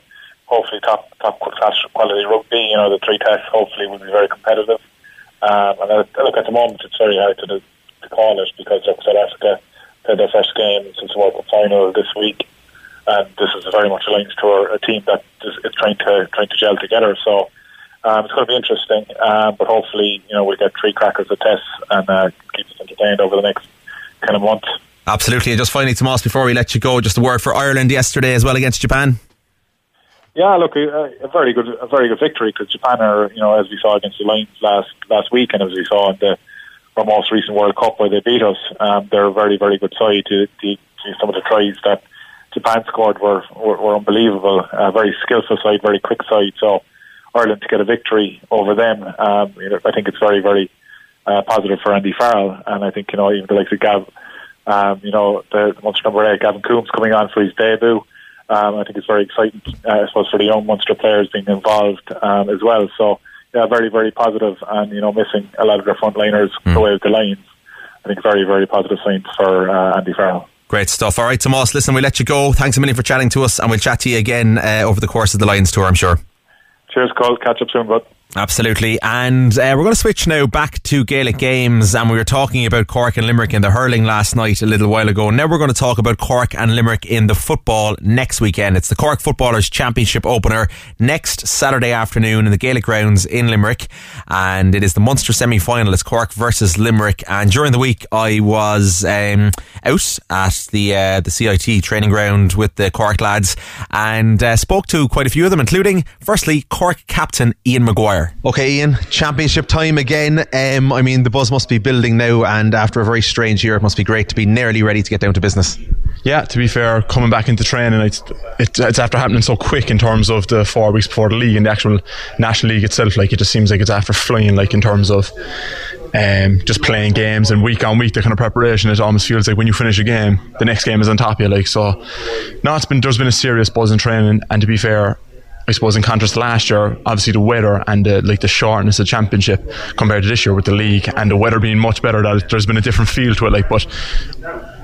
hopefully top top class quality rugby. You know, the three tests hopefully will be very competitive. Um, and uh, look, at the moment, it's very hard to, to call it because look, South Africa played their first game since the World Cup final this week, and this is very much a Lions tour, a team that is, is trying to trying to gel together. So. Um, it's going to be interesting, uh, but hopefully, you know, we'll get three crackers of tests and uh, keep us entertained over the next kind of month. Absolutely. And just finally, Tomas, before we let you go, just a word for Ireland yesterday as well against Japan. Yeah, look, a, a very good, a very good victory because Japan are, you know, as we saw against the Lions last last week, and as we saw in the our most recent World Cup where they beat us, um, they're a very, very good side. To, to, to some of the tries that Japan scored were were, were unbelievable. A very skillful side, very quick side. So Ireland to get a victory over them, um, you know, I think it's very, very uh, positive for Andy Farrell, and I think you know even the likes of Gav, um, you know the, the Munster number eight, Gavin Coombs coming on for his debut. Um, I think it's very exciting, uh, I suppose, for the young Munster players being involved um, as well. So yeah, very, very positive, and you know missing a lot of their frontliners mm. the way of the Lions. I think very, very positive signs for uh, Andy Farrell. Great stuff. All right, Tomas, listen, we'll let you go. Thanks a million for chatting to us, and we'll chat to you again uh, over the course of the Lions tour, I'm sure. Cheers, Cole. Catch up soon, bud. Absolutely. And uh, we're going to switch now back to Gaelic games. And we were talking about Cork and Limerick in the hurling last night a little while ago. Now we're going to talk about Cork and Limerick in the football next weekend. It's the Cork Footballers Championship opener next Saturday afternoon in the Gaelic grounds in Limerick. And it is the Munster semi final. It's Cork versus Limerick. And during the week, I was um, out at the, uh, the CIT training ground with the Cork lads and uh, spoke to quite a few of them, including, firstly, Cork captain Ian Okay, Ian, championship time again. Um, I mean, the buzz must be building now, and after a very strange year, it must be great to be nearly ready to get down to business. Yeah, to be fair, coming back into training, it's, it's it's after happening so quick in terms of the four weeks before the league and the actual national league itself. Like it just seems like it's after flying. Like in terms of um, just playing games and week on week, the kind of preparation. It almost feels like when you finish a game, the next game is on top of you. Like so, no, it's been there's been a serious buzz in training, and to be fair. I suppose in contrast to last year, obviously the weather and the, like the shortness of the championship compared to this year with the league and the weather being much better, that there's been a different feel to it. Like, but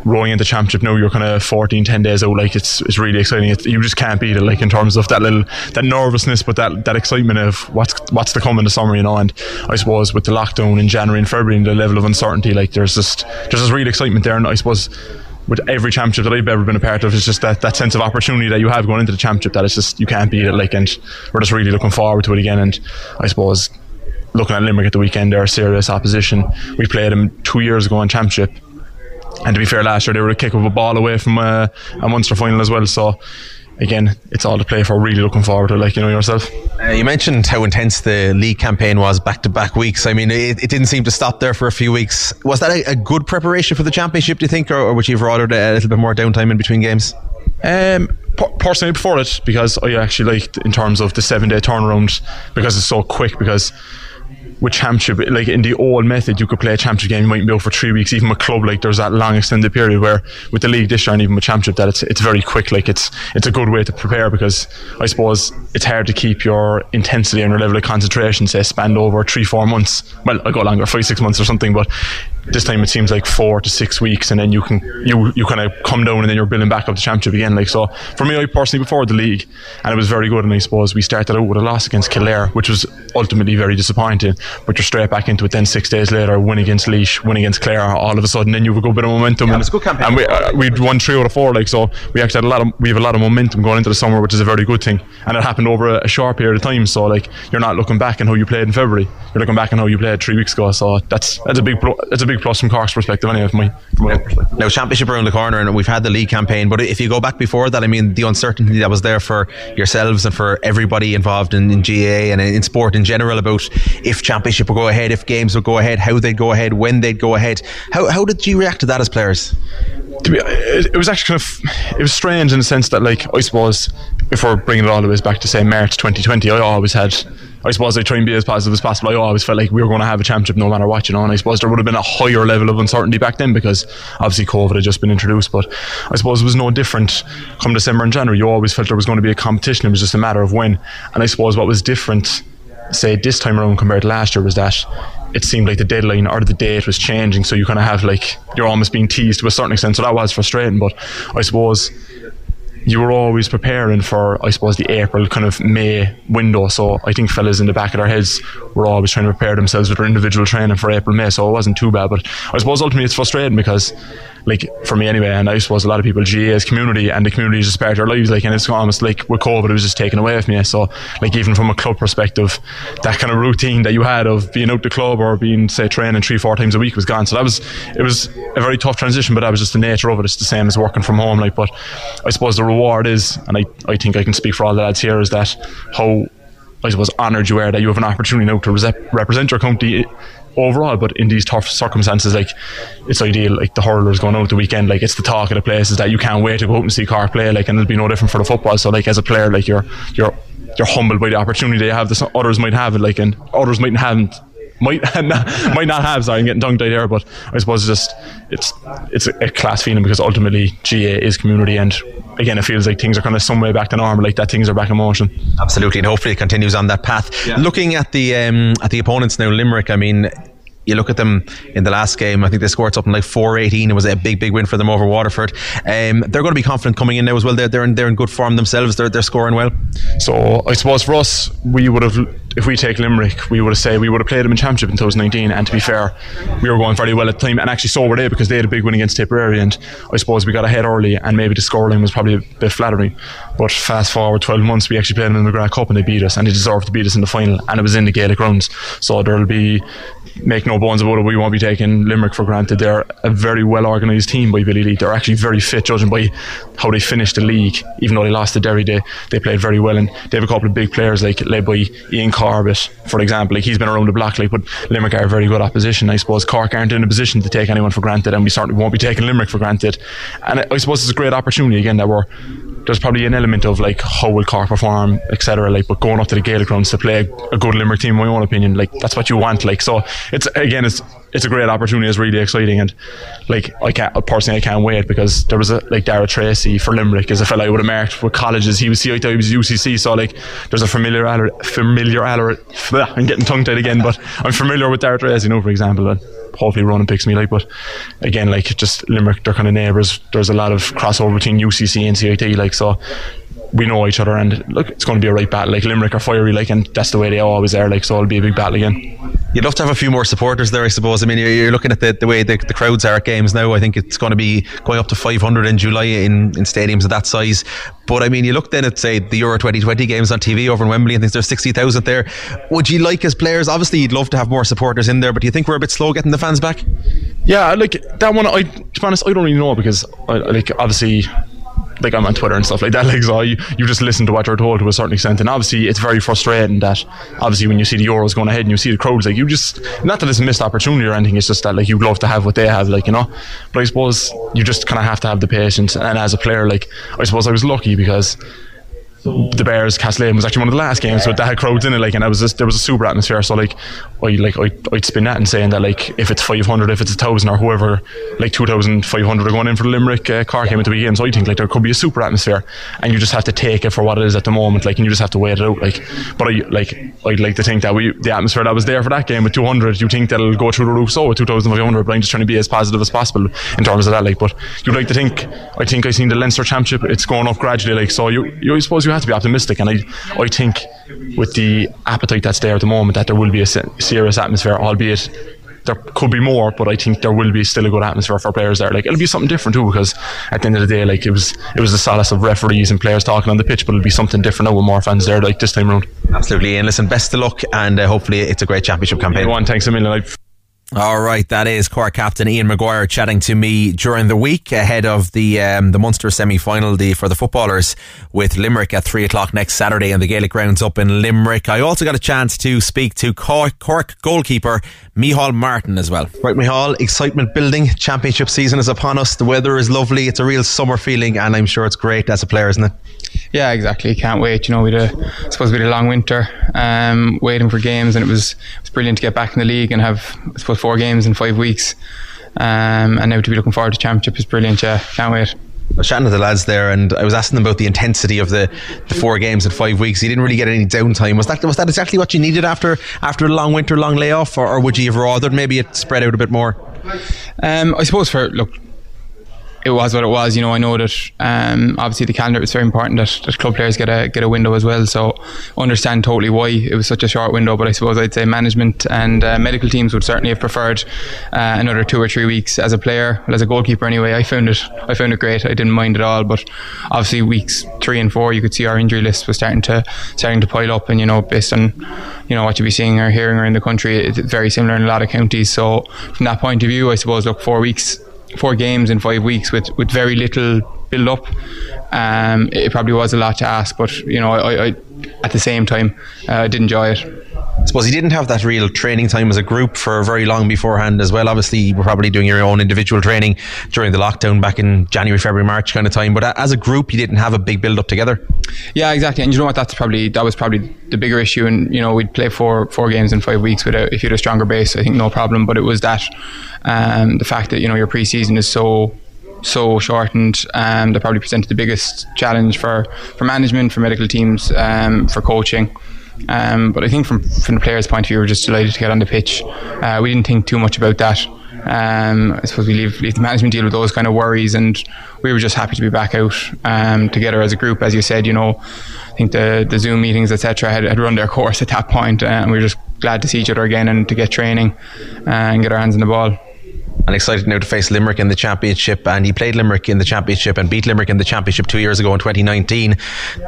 rowing into championship now you're kind of 14 10 days out like it's it's really exciting it, you just can't beat it like in terms of that little that nervousness but that that excitement of what's what's to come in the summer you know and I suppose with the lockdown in January and February and the level of uncertainty like there's just there's this real excitement there and I suppose with every championship that I've ever been a part of, it's just that, that sense of opportunity that you have going into the championship that it's just you can't beat it. Like, and we're just really looking forward to it again. And I suppose looking at Limerick at the weekend, they're serious opposition. We played them two years ago in championship, and to be fair, last year they were a kick of a ball away from uh, a Munster final as well. So again, it's all to play for. Really looking forward to like you know yourself. Uh, you mentioned how intense the league campaign was back to back weeks. I mean, it, it, didn't seem to stop there for a few weeks. Was that a, a good preparation for the championship, do you think, or, or would you have rather a little bit more downtime in between games? Um, personally, before it, because I actually liked in terms of the seven day turnaround because it's so quick. Because with championship, like in the old method, you could play a championship game, you might be out for three weeks. Even with club, like there's that long extended period where with the league this year and even with championship, that it's it's very quick. Like it's it's a good way to prepare because I suppose it's hard to keep your intensity and your level of concentration say spanned over three four months. Well, I go longer, five six months or something, but this time it seems like four to six weeks, and then you can you you kind of come down, and then you're building back up the championship again. Like so, for me, I personally before the league, and it was very good. And I suppose we started out with a loss against Kildare, which was ultimately very disappointing. But you're straight back into it. Then six days later, win against Laois, win against Clare. All of a sudden, then you have a good bit of momentum. Yeah, and, it was a good campaign. and we uh, we'd won three out of four. Like so, we actually had a lot of we have a lot of momentum going into the summer, which is a very good thing. And it happened over a, a short period of time. So like you're not looking back on how you played in February. You're looking back on how you played three weeks ago. So that's that's a big that's a big plus from Cork's perspective anyway. From my, from my perspective. Now, championship around the corner, and we've had the league campaign. But if you go back before that, I mean, the uncertainty that was there for yourselves and for everybody involved in, in GAA and in sport in general about if championship would go ahead, if games would go ahead, how they'd go ahead, when they'd go ahead. How, how did you react to that as players? be, it, it was actually kind of it was strange in the sense that like I suppose we're bringing it all the way back to say March 2020 I always had I suppose I try and be as positive as possible. I always felt like we were going to have a championship no matter what you know and I suppose there would have been a higher level of uncertainty back then because obviously COVID had just been introduced but I suppose it was no different come December and January. You always felt there was going to be a competition. It was just a matter of when. And I suppose what was different say this time around compared to last year was that it seemed like the deadline or the date was changing so you kind of have like you're almost being teased to a certain extent. So that was frustrating but I suppose you were always preparing for I suppose the April kind of May window. So I think fellas in the back of their heads were always trying to prepare themselves with their individual training for April May. So it wasn't too bad. But I suppose ultimately it's frustrating because like for me anyway and I suppose a lot of people GAA is community and the community is just part of their lives like and it's almost like with COVID it was just taken away from you so like even from a club perspective that kind of routine that you had of being out the club or being say training three four times a week was gone. So that was it was a very tough transition but that was just the nature of it. It's the same as working from home like but I suppose the reward is and I, I think I can speak for all the lads here is that how I suppose honoured you are that you have an opportunity now to rep- represent your county overall but in these tough circumstances like it's ideal like the hurlers going out the weekend like it's the talk of the places that you can't wait to go out and see Cork play like and it'll be no different for the football. So like as a player like you're you're you're humbled by the opportunity you have that others might have it like and others mightn't haven't might not, might not have sorry I'm getting tongue tied here but I suppose it's just it's it's a, a class feeling because ultimately GAA is community and again it feels like things are kind of some way back to normal like that things are back in motion Absolutely, and hopefully it continues on that path. Looking at the um, at the opponents now, Limerick. I mean, you look at them in the last game. I think they scored something like four eighteen. It was a big, big win for them over Waterford. Um, they're going to be confident coming in now as well. They're they're in, they're in good form themselves. They're they're scoring well. So I suppose for us, we would have, if we take Limerick, we would have said we would have played them in Championship in 2019. And to be fair, we were going fairly well at the time, and actually so were they because they had a big win against Tipperary. And I suppose we got ahead early, and maybe the scoreline was probably a bit flattering. But fast forward 12 months, we actually played them in the McGrath Cup, and they beat us, and they deserved to beat us in the final, and it was in the Gaelic grounds. So there'll be make no bones about it, we won't be taking Limerick for granted. They're a very well organised team by Billy Lee. They're actually very fit, judging by how they finished the league. Even though they lost to Derry, they, they played very well. And they have a couple of big players, like led by Iain Corbett, for example. Like he's been around the block, like, but Limerick are a very good opposition. I suppose Cork aren't in a position to take anyone for granted, and we certainly won't be taking Limerick for granted. And I suppose it's a great opportunity again that we're there's probably an element of like how will Cork perform, etc. Like, but going up to the Gaelic grounds to play a, a good Limerick team, in my own opinion, like that's what you want. Like, so it's again, it's it's a great opportunity. It's really exciting, and like I can't personally, I can't wait because there was a like Dara Tracy for Limerick is a fellow I would have marked with colleges. He was CIT, he was UCC, so like there's a familiar familiar. I'm getting tongue tied again, but I'm familiar with Dara Tracy, you know, for example. And, hopefully Ronan picks me like but again like just Limerick they're kind of neighbours there's a lot of crossover between UCC and CIT like so we know each other and look it's going to be a right battle like Limerick are fiery like and that's the way they always are like so it'll be a big battle again You'd love to have a few more supporters there, I suppose. I mean, you're, you're looking at the, the way the, the, crowds are at games now. I think it's going to be going up to 500 in July in, in stadiums of that size. But I mean, you look then at, say, the Euro 2020 games on TV over in Wembley, and there's 60,000 there. Would you like, as players, obviously, you'd love to have more supporters in there, but do you think we're a bit slow getting the fans back? Yeah, like that one, I, to be honest, I don't really know because, I, like, obviously, like I'm on Twitter and stuff like that. Like so, you, you just listen to what you're told to a certain extent, and obviously it's very frustrating that obviously when you see the Euros going ahead and you see the crowds, like you just not that it's a missed opportunity or anything. It's just that like you'd love to have what they have, like you know. But I suppose you just kind of have to have the patience. And as a player, like I suppose I was lucky because the Barrs Castlereagh was actually one of the last games, so that had crowds in it, like, and was just, there was a super atmosphere. So like, I like I, I'd spin that and saying that like if it's five hundred, if it's a thousand or whoever, like two thousand five hundred are going in for the Limerick uh, car came into the game. So I think like there could be a super atmosphere, and you just have to take it for what it is at the moment, like, and you just have to wait it out, like. But I like I'd like to think that we the atmosphere that was there for that game with two hundred, you think that'll go through the roof so with two thousand five hundred. But I'm just trying to be as positive as possible in terms of that, like. But you'd like to think I think I seen the Leinster Championship, it's going up gradually, like. So you you I suppose you have to be optimistic, and I I think with the appetite that's there at the moment that there will be a serious atmosphere, albeit there could be more, but I think there will be still a good atmosphere for players there. Like it'll be something different too, because at the end of the day, like it was it was the solace of referees and players talking on the pitch, but it'll be something different now with more fans there, like this time around. Absolutely, and listen, best of luck, and uh, hopefully it's a great championship campaign. One, thanks a million. All right, that is Cork captain Ian Maguire chatting to me during the week ahead of the um, the Munster semi final for the footballers with Limerick at three o'clock next Saturday and the Gaelic grounds up in Limerick. I also got a chance to speak to Cork, Cork goalkeeper Micheál Martin as well. Right, Micheál, excitement building. Championship season is upon us. The weather is lovely. It's a real summer feeling, and I'm sure it's great as a player, isn't it? Yeah, exactly. Can't wait. You know, we had a, supposed to be a long winter, um, waiting for games, and it was brilliant to get back in the league and have I suppose four games in five weeks. Um, and now to be looking forward to championship is brilliant. Yeah, can't wait. I was chatting to the lads there, and I was asking them about the intensity of the, the four games in five weeks. You didn't really get any downtime. Was that was that exactly what you needed after after a long winter, long layoff, or, or would you have rathered maybe it spread out a bit more? Um, I suppose for look, it was what it was. You know, I know that um, obviously the calendar was very important that, that club players get a get a window as well. So understand totally why it was such a short window. But I suppose I'd say management and uh, medical teams would certainly have preferred uh, another two or three weeks as a player, well, as a goalkeeper anyway. I found it I found it great. I didn't mind at all. But obviously weeks three and four, you could see our injury list was starting to starting to pile up. And you know, based on you know what you'd be seeing or hearing around the country, it's very similar in a lot of counties. So from that point of view, I suppose look four weeks four games in five weeks with, with very little build up. Um, it probably was a lot to ask, but you know, I, I at the same time, uh, I did enjoy it. I suppose he didn't have that real training time as a group for very long beforehand as well. Obviously, you were probably doing your own individual training during the lockdown back in January, February, March kind of time. But as a group, you didn't have a big build up together. Yeah, exactly. And you know what? That's probably that was probably the bigger issue. And you know, we'd play four four games in five weeks without if you had a stronger base. I think no problem. But it was that um, the fact that you know your preseason is so so shortened. Um, that probably presented the biggest challenge for, for management, for medical teams, um, for coaching. Um, but I think from from the players' point of view, we're just delighted to get on the pitch. Uh, we didn't think too much about that. Um, I suppose we leave, leave the management deal with those kind of worries, and we were just happy to be back out um, together as a group. As you said, you know, I think the the Zoom meetings, etc., had, had run their course at that point, uh, and we were just glad to see each other again and to get training uh, and get our hands on the ball. And excited now to face Limerick in the championship. And he played Limerick in the championship and beat Limerick in the championship two years ago in 2019.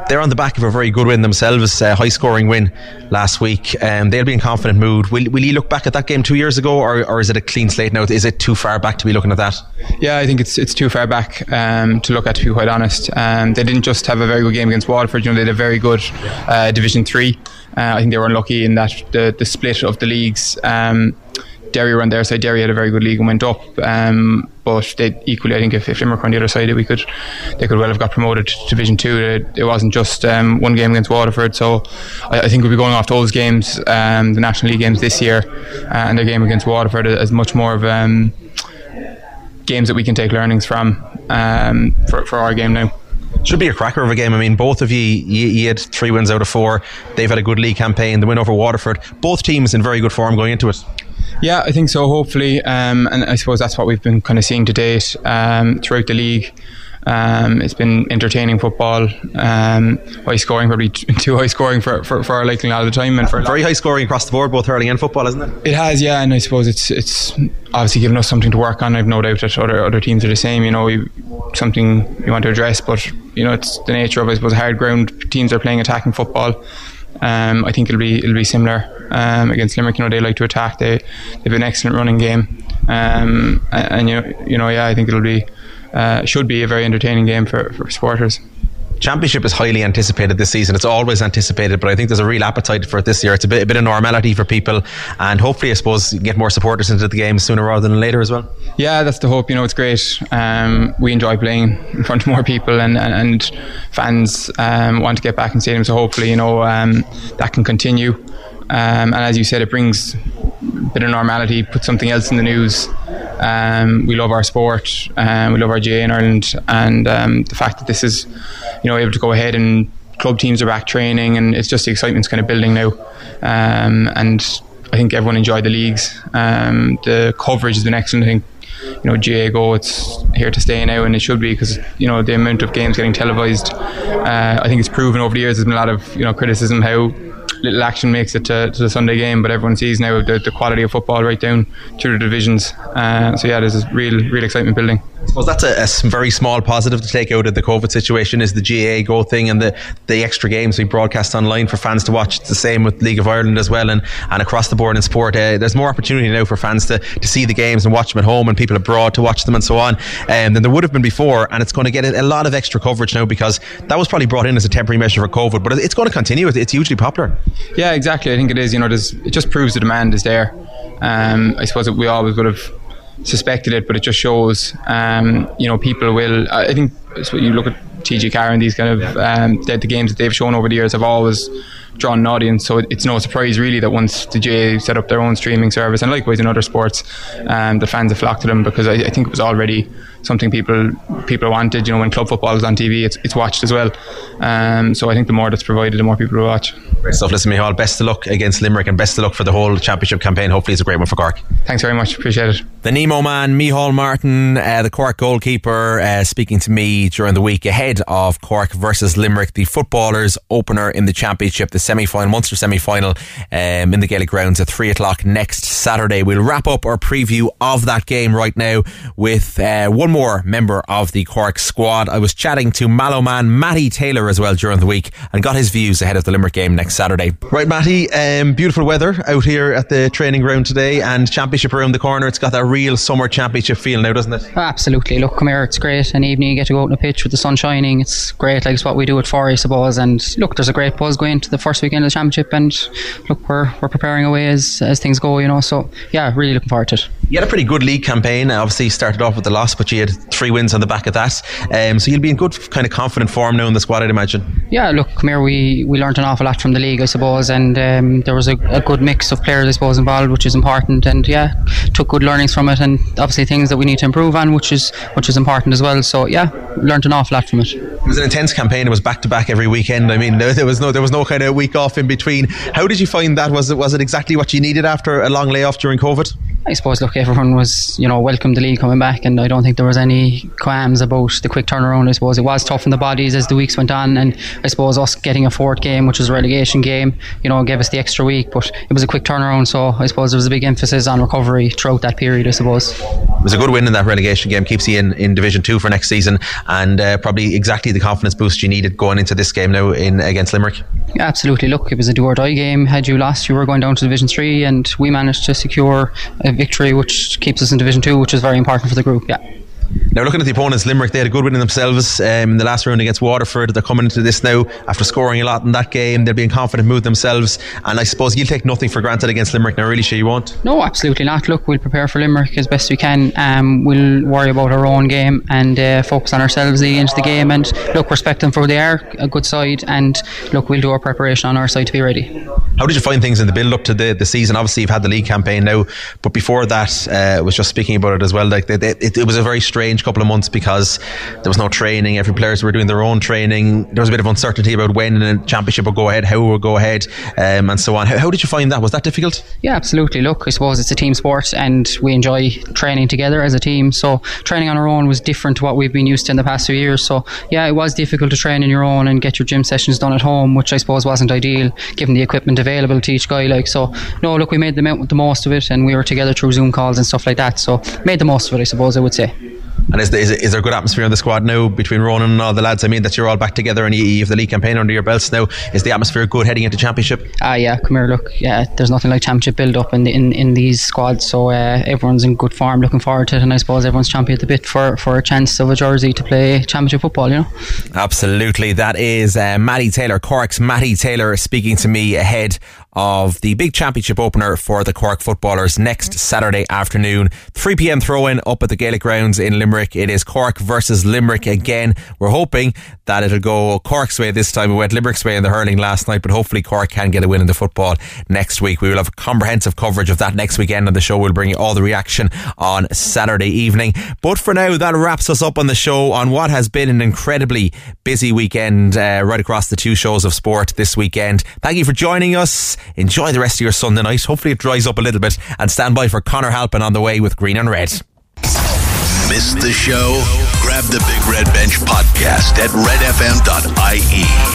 They're on the back of a very good win themselves, a high scoring win last week. Um, they'll be in confident mood. Will, will you look back at that game two years ago, or, or is it a clean slate now? Is it too far back to be looking at that? Yeah, I think it's it's too far back um, to look at. To be quite honest, um, they didn't just have a very good game against Waterford. You know, they had a very good uh, Division Three. Uh, I think they were unlucky in that the, the split of the leagues. Um, Derry were on their side. Derry had a very good league and went up. Um, but they equally, I think, if, if Limerick were on the other side, we could they could well have got promoted to Division Two. It, it wasn't just um, one game against Waterford. So I, I, think we'll be going off those games, um, the National League games this year, uh, and the game against Waterford as much more of um, games that we can take learnings from um, for, for our game now. Should be a cracker of a game. I mean, both of you, you, you, had three wins out of four. They've had a good league campaign. The win over Waterford. Both teams in very good form going into it. Yeah, I think so. Hopefully, um, and I suppose that's what we've been kind of seeing to date um, throughout the league. Um, it's been entertaining football, um, high scoring, probably too high scoring for, for, for our liking a lot of the time, and for very high scoring across the board, both hurling and football, isn't it? It has, yeah, and I suppose it's it's obviously given us something to work on. I've no doubt that other other teams are the same. You know, we, something you want to address, but you know, it's the nature of I suppose hard ground teams are playing attacking football. Um, I think it'll be it'll be similar um, against Limerick. You know, they like to attack. They they have an excellent running game, um, and, and, you know, you know, yeah, I think it'll be uh, should be a very entertaining game for, for supporters. Championship is highly anticipated this season. It's always anticipated, but I think there's a real appetite for it this year. It's a bit, a bit of normality for people, and hopefully, I suppose, get more supporters into the game sooner rather than later as well. Yeah, that's the hope. You know, it's great. Um, we enjoy playing in front of more people, and and, and fans um, want to get back in stadium. So hopefully, you know, um, that can continue. Um, and as you said, it brings a bit of normality, put something else in the news. Um, we love our sport, um, we love our GAA in Ireland, and um, the fact that this is, you know, able to go ahead and club teams are back training, and it's just the excitement's kind of building now. Um, and I think everyone enjoyed the leagues. Um, the coverage has been excellent. I think you know, GAA Go, it's here to stay now, and it should be because you know the amount of games getting televised. Uh, I think it's proven over the years. There's been a lot of you know criticism how little action makes it to, to the Sunday game, but everyone sees now the, the quality of football right down through the divisions. Uh, so yeah, there's a real, real excitement building. I suppose that's a, a, very small positive to take out of the COVID situation is the GAA Go thing and the, the extra games we broadcast online for fans to watch. It's the same with League of Ireland as well and, and across the board in sport. Uh, there's more opportunity now for fans to, to see the games and watch them at home and people abroad to watch them and so on um, than there would have been before. And it's going to get a, lot of extra coverage now because that was probably brought in as a temporary measure for COVID, but it's going to continue. It's hugely popular. Yeah, exactly. I think it is. You know, it just proves the demand is there. Um, I suppose we always would have suspected it, but it just shows, um, you know, people will. I think so you look at TG4 and these kind of um, the, the, games that they've shown over the years have always drawn an audience. So it's no surprise really that once the GAA set up their own streaming service, and likewise in other sports, um, the fans have flocked to them because I, I, think it was already something people people wanted. You know, when club football is on TV, it's, it's watched as well. Um, so I think the more that's provided, the more people will watch. Great stuff. Listen, Micheál, best of luck against Limerick and best of luck for the whole championship campaign. Hopefully, it's a great one for Cork. Thanks very much. Appreciate it. The Nemo man, Micheál Martin, uh, the Cork goalkeeper, uh, speaking to me during the week ahead of Cork versus Limerick, the footballers' opener in the championship, the semi final, Munster semi final um, in the Gaelic grounds at 3 o'clock next Saturday. We'll wrap up our preview of that game right now with uh, one more member of the Cork squad. I was chatting to Mallow man Matty Taylor as well during the week and got his views ahead of the Limerick game next Saturday. Right, Matty, um, beautiful weather out here at the training ground today and championship around the corner. It's got that real summer championship feel now, doesn't it? Absolutely. Look, come here, it's great. An evening you get to go out on the pitch with the sun shining. It's great, like it's what we do at for, I suppose. And look, there's a great buzz going into the first weekend of the championship, and look, we're, we're preparing away as, as things go, you know. So, yeah, really looking forward to it. You had a pretty good league campaign. Obviously, started off with the loss, but you had three wins on the back of that. Um, so you'll be in good, kind of confident form now in the squad, I'd imagine. Yeah, look, come. We, we learned an awful lot from the league, I suppose, and um, there was a, a, good mix of players, I suppose, involved, which is important. And yeah, took good learnings from it, and obviously things that we need to improve on, which is which is important as well. So yeah, learned an awful lot from it. It was an intense campaign. It was back to back every weekend. I mean, there was no there was no kind of week off in between. How did you find that? Was it was it exactly what you needed after a long layoff during COVID? I suppose, look, everyone was, you know, welcomed the league coming back, and I don't think there was any qualms about the quick turnaround. I suppose it was tough in the bodies as the weeks went on, and I suppose us getting a fourth game, which was a relegation game, you know, gave us the extra week, but it was a quick turnaround, so I suppose there was a big emphasis on recovery throughout that period, I suppose. It was a good win in that relegation game, keeps you in, in Division 2 for next season, and uh, probably exactly the confidence boost you needed going into this game now in against Limerick. Yeah, absolutely. Look, it was a do or die game. Had you lost, you were going down to Division 3, and we managed to secure a victory, which keeps us in Division 2, which is very important for the group, yeah. Now, looking at the opponents, Limerick, they had a good win in themselves um, in the last round against Waterford. They're coming into this now after scoring a lot in that game. They're being confident, move themselves. And I suppose you'll take nothing for granted against Limerick now, really, sure you won't? No, absolutely not. Look, we'll prepare for Limerick as best we can. Um, we'll worry about our own game and uh, focus on ourselves against the game. And look, respect them for they are, a good side. And look, we'll do our preparation on our side to be ready. How did you find things in the build up to the, the season? Obviously, you've had the league campaign now, but before that, uh, I was just speaking about it as well. Like they, they, it, it was a very strange couple of months because there was no training. Every players were doing their own training. There was a bit of uncertainty about when the championship would go ahead, how it would go ahead, um, and so on. How, how, did you find that? Was that difficult? Yeah, absolutely. Look, I suppose it's a team sport, and we enjoy training together as a team. So training on our own was different to what we've been used to in the past few years. So yeah, it was difficult to train on your own and get your gym sessions done at home, which I suppose wasn't ideal given the equipment available to each guy. Like so, no, look, we made the, the most of it, and we were together through Zoom calls and stuff like that. So made the most of it, I suppose I would say. And is, is, is there a good atmosphere in the squad now between Ronan and all the lads? I mean, that you're all back together and you, you have the league campaign under your belts now. Is the atmosphere good heading into championship? Ah, uh, yeah, come here, look. Yeah, there's nothing like championship build up in, the, in in these squads, so uh, everyone's in good form, looking forward to it, and I suppose everyone's champion at the bit for, for a chance of a jersey to play championship football, you know? Absolutely. That is uh, Matty Taylor, Cork's Matty Taylor, speaking to me ahead of the big championship opener for the Cork footballers next Saturday afternoon. 3 p.m. throw in up at the Gaelic grounds in Limerick. It is Cork versus Limerick again. We're hoping that it'll go Cork's way this time. We went Limerick's way in the hurling last night, but hopefully Cork can get a win in the football next week. We will have comprehensive coverage of that next weekend on the show. We'll bring you all the reaction on Saturday evening. But for now, that wraps us up on the show on what has been an incredibly busy weekend uh, right across the two shows of sport this weekend. Thank you for joining us. Enjoy the rest of your Sunday night. Hopefully it dries up a little bit and stand by for Connor Halpin on the way with Green and Red. Missed the show? Grab the Big Red Bench podcast at redfm.ie.